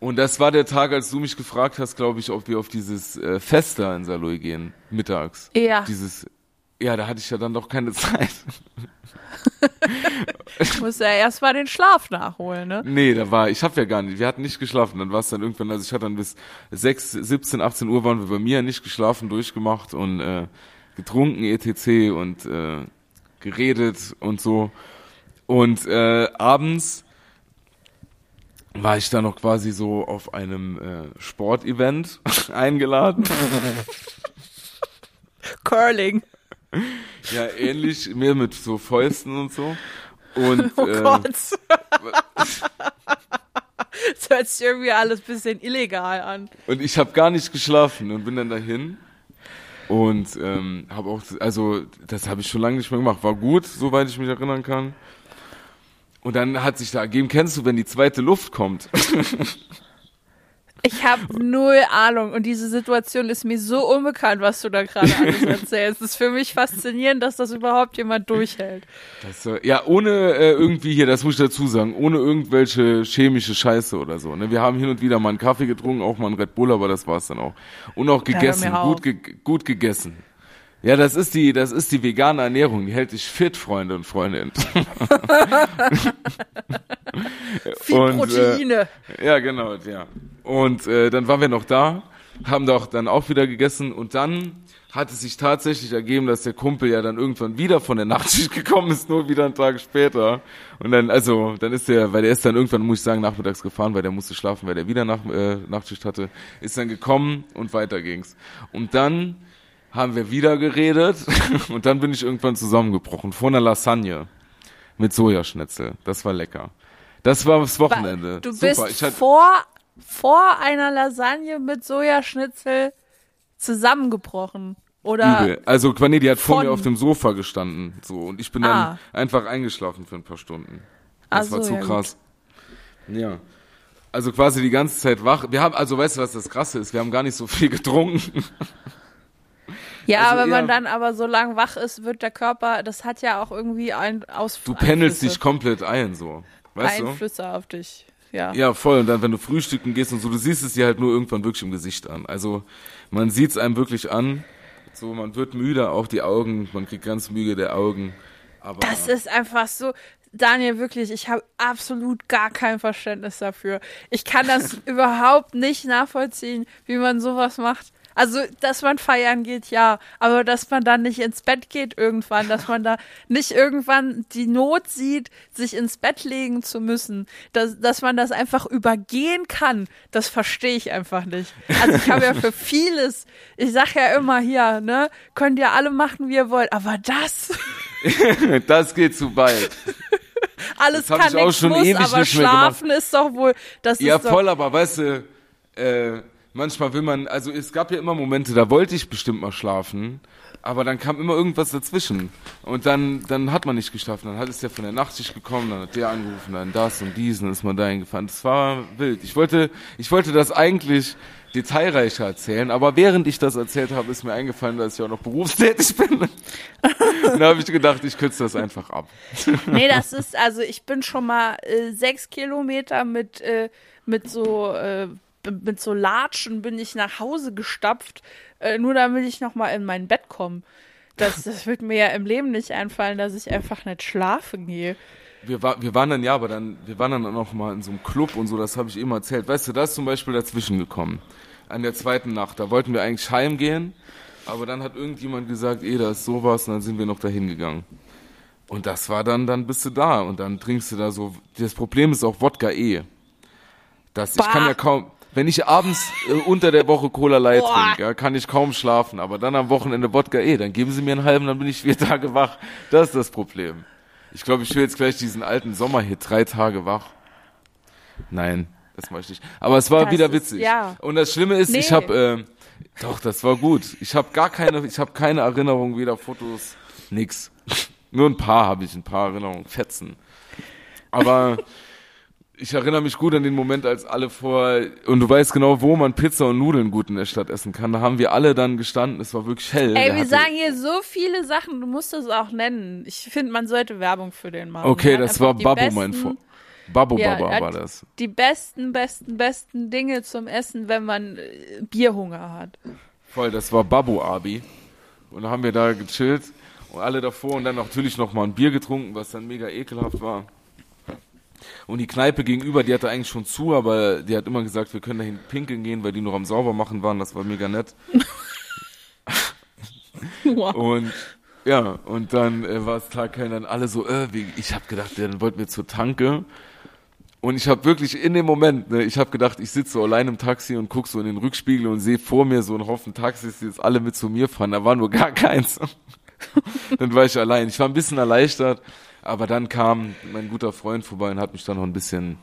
Und das war der Tag, als du mich gefragt hast, glaube ich, ob wir auf dieses äh, Fest da in Saloy gehen, mittags. Ja. Dieses, ja, da hatte ich ja dann doch keine Zeit. ich muss ja erst mal den Schlaf nachholen, ne? Nee, da war, ich habe ja gar nicht, wir hatten nicht geschlafen, dann war es dann irgendwann, also ich hatte dann bis 6, 17, 18 Uhr waren wir bei mir nicht geschlafen, durchgemacht und äh, getrunken, etc. und äh, geredet und so. Und äh, abends war ich dann noch quasi so auf einem äh, Sportevent eingeladen. Curling. Ja, ähnlich, mehr mit so Fäusten und so. Und, oh äh, Gott. das hört sich irgendwie alles ein bisschen illegal an. Und ich habe gar nicht geschlafen und bin dann dahin und ähm, habe auch, also das habe ich schon lange nicht mehr gemacht. War gut, soweit ich mich erinnern kann. Und dann hat sich da ergeben, kennst du, wenn die zweite Luft kommt? Ich habe null Ahnung und diese Situation ist mir so unbekannt, was du da gerade alles erzählst. Es ist für mich faszinierend, dass das überhaupt jemand durchhält. Das, äh, ja, ohne äh, irgendwie hier, das muss ich dazu sagen, ohne irgendwelche chemische Scheiße oder so. Ne? Wir haben hin und wieder mal einen Kaffee getrunken, auch mal einen Red Bull, aber das war's dann auch. Und auch gegessen, ja, gut, ge gut gegessen. Ja, das ist die, das ist die vegane Ernährung. Die hält dich fit, Freunde und Freundinnen. Viel und, Proteine. Äh, ja, genau, ja. Und äh, dann waren wir noch da, haben doch dann auch wieder gegessen und dann hat es sich tatsächlich ergeben, dass der Kumpel ja dann irgendwann wieder von der Nachtschicht gekommen ist, nur wieder einen Tag später. Und dann, also, dann ist der, weil der ist dann irgendwann, muss ich sagen, nachmittags gefahren, weil der musste schlafen, weil der wieder nach, äh, Nachtschicht hatte, ist dann gekommen und weiter ging's. Und dann haben wir wieder geredet und dann bin ich irgendwann zusammengebrochen vor einer Lasagne mit Sojaschnitzel. Das war lecker. Das war das Wochenende. Du Super. bist hatte, vor, vor einer Lasagne mit Sojaschnitzel zusammengebrochen. Oder Übel. Also nee, die hat vor mir auf dem Sofa gestanden. So, und ich bin ah. dann einfach eingeschlafen für ein paar Stunden. Das so, war zu ja, krass. Gut. Ja. Also quasi die ganze Zeit wach. Wir haben, also weißt du, was das krasse ist? Wir haben gar nicht so viel getrunken. Ja, also wenn man dann aber so lang wach ist, wird der Körper, das hat ja auch irgendwie ein Aus Du pendelst dich komplett ein, so. Weißt Einflüsse du? auf dich. Ja. ja, voll. Und dann, wenn du frühstücken gehst und so, du siehst es dir halt nur irgendwann wirklich im Gesicht an. Also man sieht es einem wirklich an. So, man wird müde, auch die Augen, man kriegt ganz müde der Augen. Aber das ist einfach so. Daniel, wirklich, ich habe absolut gar kein Verständnis dafür. Ich kann das überhaupt nicht nachvollziehen, wie man sowas macht. Also, dass man feiern geht, ja, aber dass man dann nicht ins Bett geht irgendwann, dass man da nicht irgendwann die Not sieht, sich ins Bett legen zu müssen, dass, dass man das einfach übergehen kann, das verstehe ich einfach nicht. Also ich habe ja für vieles, ich sag ja immer hier, ne, könnt ihr alle machen, wie ihr wollt, aber das. das geht zu weit. Alles das kann nichts muss, aber schlafen ist doch wohl, das ja, ist Ja, voll, aber weißt du, äh, manchmal will man, also es gab ja immer Momente, da wollte ich bestimmt mal schlafen, aber dann kam immer irgendwas dazwischen und dann, dann hat man nicht geschlafen, dann hat es ja von der Nachtschicht gekommen, dann hat der angerufen, dann das und diesen, ist man dahin gefahren. Das war wild. Ich wollte, ich wollte das eigentlich detailreicher erzählen, aber während ich das erzählt habe, ist mir eingefallen, dass ich auch noch berufstätig bin. da habe ich gedacht, ich kürze das einfach ab. nee, das ist, also ich bin schon mal äh, sechs Kilometer mit, äh, mit so äh, mit so Latschen bin ich nach Hause gestapft, äh, nur damit ich noch mal in mein Bett komme. Das, das wird mir ja im Leben nicht einfallen, dass ich einfach nicht schlafen gehe. Wir, war, wir waren dann, ja, aber dann, wir waren dann auch noch mal in so einem Club und so, das habe ich eben erzählt. Weißt du, da ist zum Beispiel dazwischen gekommen. An der zweiten Nacht, da wollten wir eigentlich heimgehen, aber dann hat irgendjemand gesagt, eh, da ist sowas, und dann sind wir noch dahin gegangen. Und das war dann, dann bist du da und dann trinkst du da so. Das Problem ist auch Wodka eh. Das, ich kann ja kaum, wenn ich abends äh, unter der Woche Cola Light trinke, ja, kann ich kaum schlafen, aber dann am Wochenende Wodka eh, dann geben sie mir einen halben, dann bin ich vier Tage wach. Das ist das Problem. Ich glaube, ich will jetzt gleich diesen alten Sommerhit, drei Tage wach. Nein, das mache ich nicht. Aber es war Das wieder ist- witzig. ja. Und das Schlimme ist, ich Nee. habe, äh, doch, das war gut. Ich habe gar keine, ich habe keine Erinnerung, weder Fotos, nix. Nur ein paar habe ich, ein paar Erinnerungen, Fetzen. Aber ich erinnere mich gut an den Moment, als alle vor, und du weißt genau, wo man Pizza und Nudeln gut in der Stadt essen kann. Da haben wir alle dann gestanden, es war wirklich hell. Ey, wir sagen hier so viele Sachen, du musst es auch nennen. Ich finde, man sollte Werbung für den machen. Okay, das war Babbo, mein Vor. Babbo Ja, Baba war das. Die besten, besten, besten Dinge zum Essen, wenn man äh, Bierhunger hat. Voll, das war Babu Abi. Und da haben wir da gechillt und alle davor und dann natürlich noch mal ein Bier getrunken, was dann mega ekelhaft war. Und die Kneipe gegenüber, die hatte eigentlich schon zu, aber die hat immer gesagt, wir können dahin pinkeln gehen, weil die noch am Saubermachen waren. Das war mega nett. Und ja, und dann äh, war es Tag kein, dann alle so, äh, wie, ich habe gedacht, ja, dann wollten wir zur Tanke. Und ich habe wirklich in dem Moment, ne, ich habe gedacht, ich sitze so allein im Taxi und guck so in den Rückspiegel und sehe vor mir so einen Haufen Taxis, die jetzt alle mit zu mir fahren. Da war nur gar keins. dann war ich allein. Ich war ein bisschen erleichtert, aber dann kam mein guter Freund vorbei und hat mich dann noch ein bisschen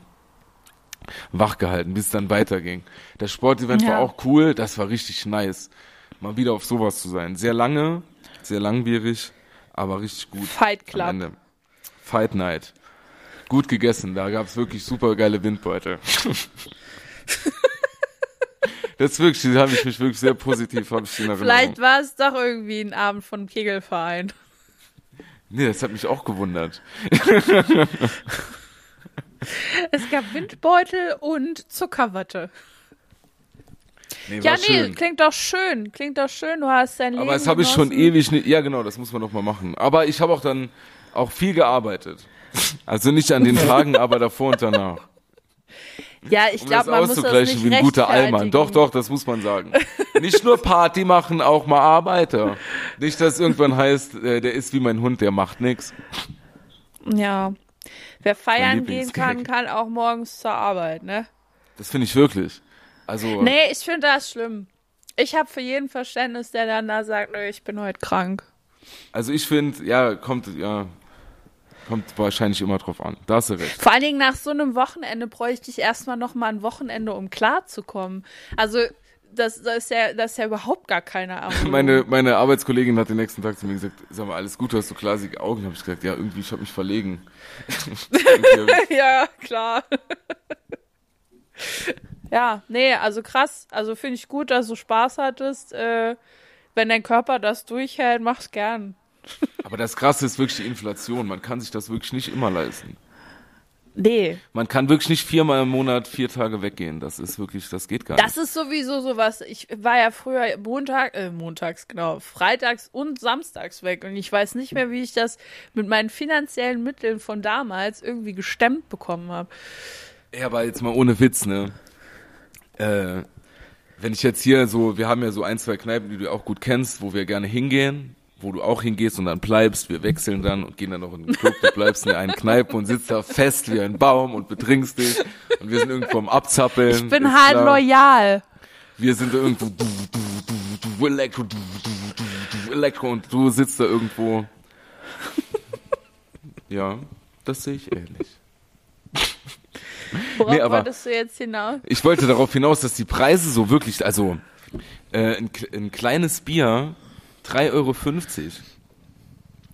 wach gehalten, bis es dann weiterging. Das Sportevent war Ja. auch cool, das war richtig nice. Mal wieder auf sowas zu sein. Sehr lange, sehr langwierig, aber richtig gut. Fight Club. Fight Night. Gut gegessen, da gab's wirklich super geile Windbeutel. das wirklich, da habe ich mich wirklich sehr positiv hab ich. Vielleicht war es doch irgendwie ein Abend von Kegelverein. Nee, das hat mich auch gewundert. Es gab Windbeutel und Zuckerwatte. Nee, Ja, nee, schön. klingt doch schön. Klingt doch schön. Du hast dein Leben. Aber das habe ich schon ewig nicht. Ja, genau, das muss man noch mal machen. Aber ich habe auch dann auch viel gearbeitet. Also nicht an den Tagen, aber davor und danach. Ja, ich Um glaube, man muss das nicht wie ein guter Allmann. Doch, doch, das muss man sagen. Nicht nur Party machen, auch mal Arbeiter. Nicht, dass irgendwann heißt, äh, der ist wie mein Hund, der macht nix. Ja. Wer feiern gehen kann, kann auch morgens zur Arbeit, ne? Das finde ich wirklich. Also, Nee, ich finde das schlimm. Ich habe für jeden Verständnis, der dann da sagt, nö, ich bin heute krank. also ich finde, ja, kommt, ja, kommt wahrscheinlich immer drauf an. Da hast du recht. Vor allen Dingen nach so einem Wochenende bräuchte ich erstmal noch mal ein Wochenende, um klarzukommen. Also das, das, ist ja, das ist ja überhaupt gar keine Erholung. Meine, meine Arbeitskollegin hat den nächsten Tag zu mir gesagt, sag mal, alles gut, du hast so glasige Augen. Habe ich gesagt, ja, irgendwie, ich habe mich verlegen. Ja, klar. ja, nee, also krass. Also finde ich gut, dass du Spaß hattest. Äh, wenn dein Körper das durchhält, mach's gern. Aber das Krasse ist wirklich die Inflation. Man kann sich das wirklich nicht immer leisten. Nee. Man kann wirklich nicht viermal im Monat vier Tage weggehen. Das ist wirklich, das geht gar Das nicht. ist sowieso sowas. Ich war ja früher Montag, äh, montags, genau, freitags und samstags weg. Und ich weiß nicht mehr, wie ich das mit meinen finanziellen Mitteln von damals irgendwie gestemmt bekommen habe. Ja, aber jetzt mal ohne Witz, ne? Äh, wenn ich jetzt hier so, wir haben ja so ein, zwei Kneipen, die du auch gut kennst, wo wir gerne hingehen, wo du auch hingehst und dann bleibst, wir wechseln dann und gehen dann noch in den Club, du bleibst in einen Kneipe und sitzt da fest wie ein Baum und betrinkst dich und wir sind irgendwo am Abzappeln. Ich bin halt klar. loyal. Wir sind da irgendwo du, du, du, du, Elektro, du, du, du, du, Elektro und du sitzt da irgendwo. Ja, das sehe ich ähnlich. Worauf Nee, aber- wolltest du jetzt hinaus? Ich wollte darauf hinaus, dass die Preise so wirklich, also äh, ein, ein kleines Bier 3,50 Euro.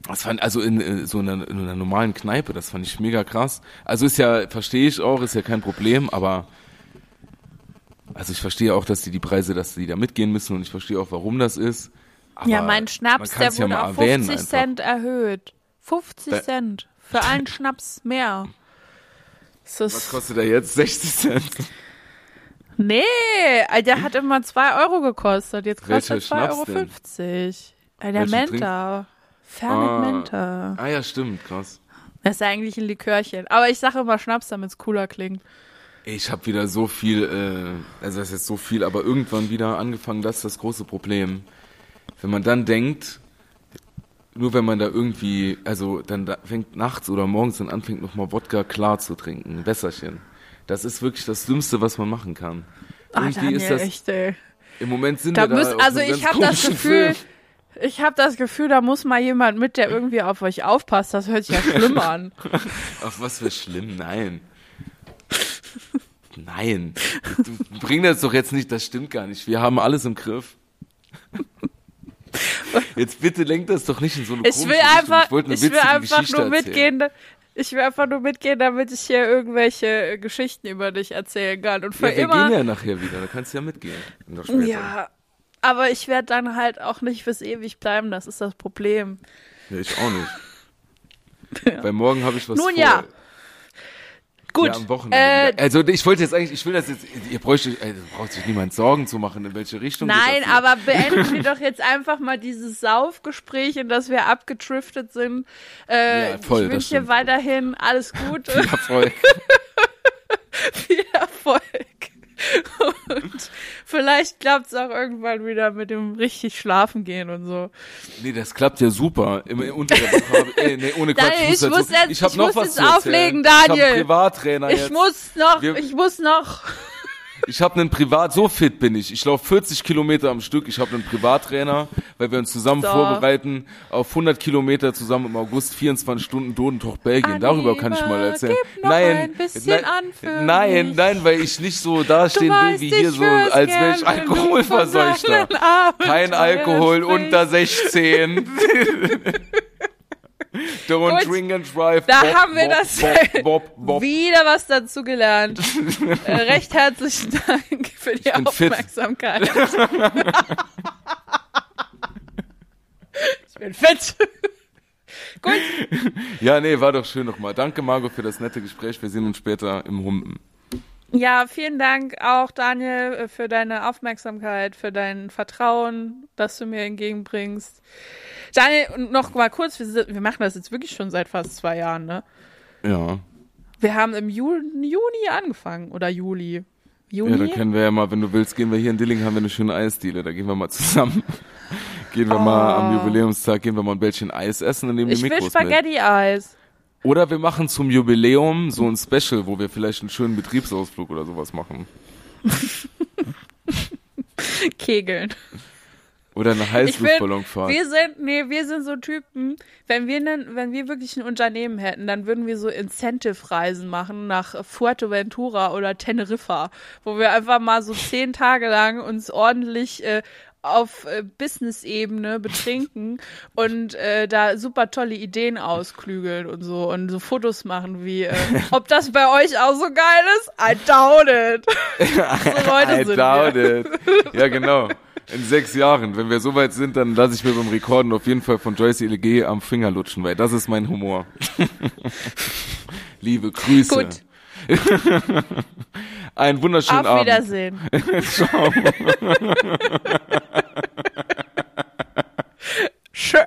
Das fand, also in, äh, so einer, in einer normalen Kneipe, das fand ich mega krass. Also ist ja, verstehe ich auch, ist ja kein Problem, aber also ich verstehe auch, dass die die Preise, dass die da mitgehen müssen und ich verstehe auch, warum das ist. Aber ja, mein Schnaps, der wurde ja auf erwähnen 50 einfach. Cent erhöht. 50 Da- Cent. Für einen Schnaps mehr. Was kostet der jetzt? 60 Cent. Nee, äh, der hat immer 2 Euro gekostet. Jetzt kostet 2,50 Schnaps Euro. denn? 50. Äh, der Menta. Fernet Ah. Menta. Ah ja, stimmt, krass. Das ist eigentlich ein Likörchen. Aber ich sage immer Schnaps, damit es cooler klingt. Ich habe wieder so viel, äh, also das ist jetzt so viel, aber irgendwann wieder angefangen, das ist das große Problem. Wenn man dann denkt, nur wenn man da irgendwie, also dann da fängt nachts oder morgens dann anfängt, nochmal Wodka klar zu trinken, ein Wässerchen. Das ist wirklich das Dümmste, was man machen kann. Ah, Irgendwie Daniel, ist das, echt, ey. im Moment sind Da wir da müsst, auf also ich habe das Gefühl, Film. ich habe das Gefühl, da muss mal jemand mit, der irgendwie auf euch aufpasst. Das hört sich ja schlimm an. Ach, was für schlimm, nein. Nein. Du bring das doch jetzt nicht, das stimmt gar nicht. Wir haben alles im Griff. Jetzt bitte lenk das doch nicht in so eine Ich komische will Richtung. einfach, ich wollte eine ich will einfach Geschichte nur erzählen. mitgehen. da- Ich will einfach nur mitgehen, damit ich hier irgendwelche äh, Geschichten über dich erzählen kann. Und für Ja, wir immer. gehen ja nachher wieder, da kannst du ja mitgehen. Ja, aber ich werde dann halt auch nicht fürs ewig bleiben, das ist das Problem. Ja, ich auch nicht. Weil morgen habe ich was Nun vor. ja. Gut. Ja, am Wochenende. äh, also ich wollte jetzt eigentlich, ich will das jetzt, ihr bräucht, euch- also, braucht sich niemand Sorgen zu machen, in welche Richtung Nein, aber beenden wir doch jetzt einfach mal dieses Saufgespräch, in das wir abgetriftet sind. Äh, Ja, voll, ich wünsche dir weiterhin alles Gute, Viel Erfolg. viel Erfolg. Und vielleicht klappt es auch irgendwann wieder mit dem richtig schlafen gehen und so. Nee, das klappt ja super. Im, unter der Woche hab, ey, nee, ohne Quatsch. Daniel, ich halt muss jetzt- ich hab ich noch muss was jetzt auflegen, Ich Daniel. einen Privattrainer Ich jetzt. muss noch, Wir- ich muss noch. Ich habe einen Privat, so fit bin ich. Ich laufe 40 Kilometer am Stück. Ich habe einen Privattrainer, weil wir uns zusammen So. vorbereiten auf 100 Kilometer zusammen im August, 24 Stunden Dodentoch Belgien. Darüber kann ich mal Anima, erzählen. nein, nein, nein, nein, weil ich nicht so dastehen will wie hier so, als wäre ich Alkoholverseuchter. Kein Alkohol unter 16. Don't Gut, drink and drive. da Bob, haben wir Bob, das Bob. Wieder was dazu gelernt. äh, recht herzlichen Dank für die. Aufmerksamkeit. ich bin fit. Gut, Ja, nee, war doch schön nochmal. Danke, Margot, für das nette Gespräch. Wir sehen uns später im Humpen. ja, vielen Dank auch Daniel äh, für deine Aufmerksamkeit, für dein Vertrauen, das du mir entgegenbringst. Daniel, noch mal kurz, wir, wir machen das jetzt wirklich schon seit fast zwei Jahren, ne? Ja. Wir haben im Ju Juni angefangen oder Juli. Ja, Juni? dann können wir ja mal, wenn du willst, gehen wir hier in Dilling, haben wir eine schöne Eisdiele. Da gehen wir mal zusammen. gehen wir mal am Jubiläumstag, gehen wir mal ein Bällchen Eis essen und nehmen ich die will Mikros mit. Spaghetti-Eis. Oder wir machen zum Jubiläum so ein Special, wo wir vielleicht einen schönen Betriebsausflug oder sowas machen. Kegeln. Oder eine Heißluftballonfahrt. Wir sind, nee, wir sind so Typen, wenn wir, nen, wenn wir wirklich ein Unternehmen hätten, dann würden wir so Incentive-Reisen machen nach Fuerteventura oder Teneriffa, wo wir einfach mal so zehn Tage lang uns ordentlich äh, auf äh, Business-Ebene betrinken und äh, da super tolle Ideen ausklügeln und so und so Fotos machen wie, äh, ob das bei euch auch so geil ist? I doubt it. so Leute I sind doubt wir. it. Ja, genau. In sechs Jahren, wenn wir so weit sind, dann lasse ich mir beim Rekorden auf jeden Fall von Joyce LG am Finger lutschen, weil das ist mein Humor. Liebe Grüße. Gut. Einen wunderschönen Auf Abend. Auf Wiedersehen. Ciao. Schön.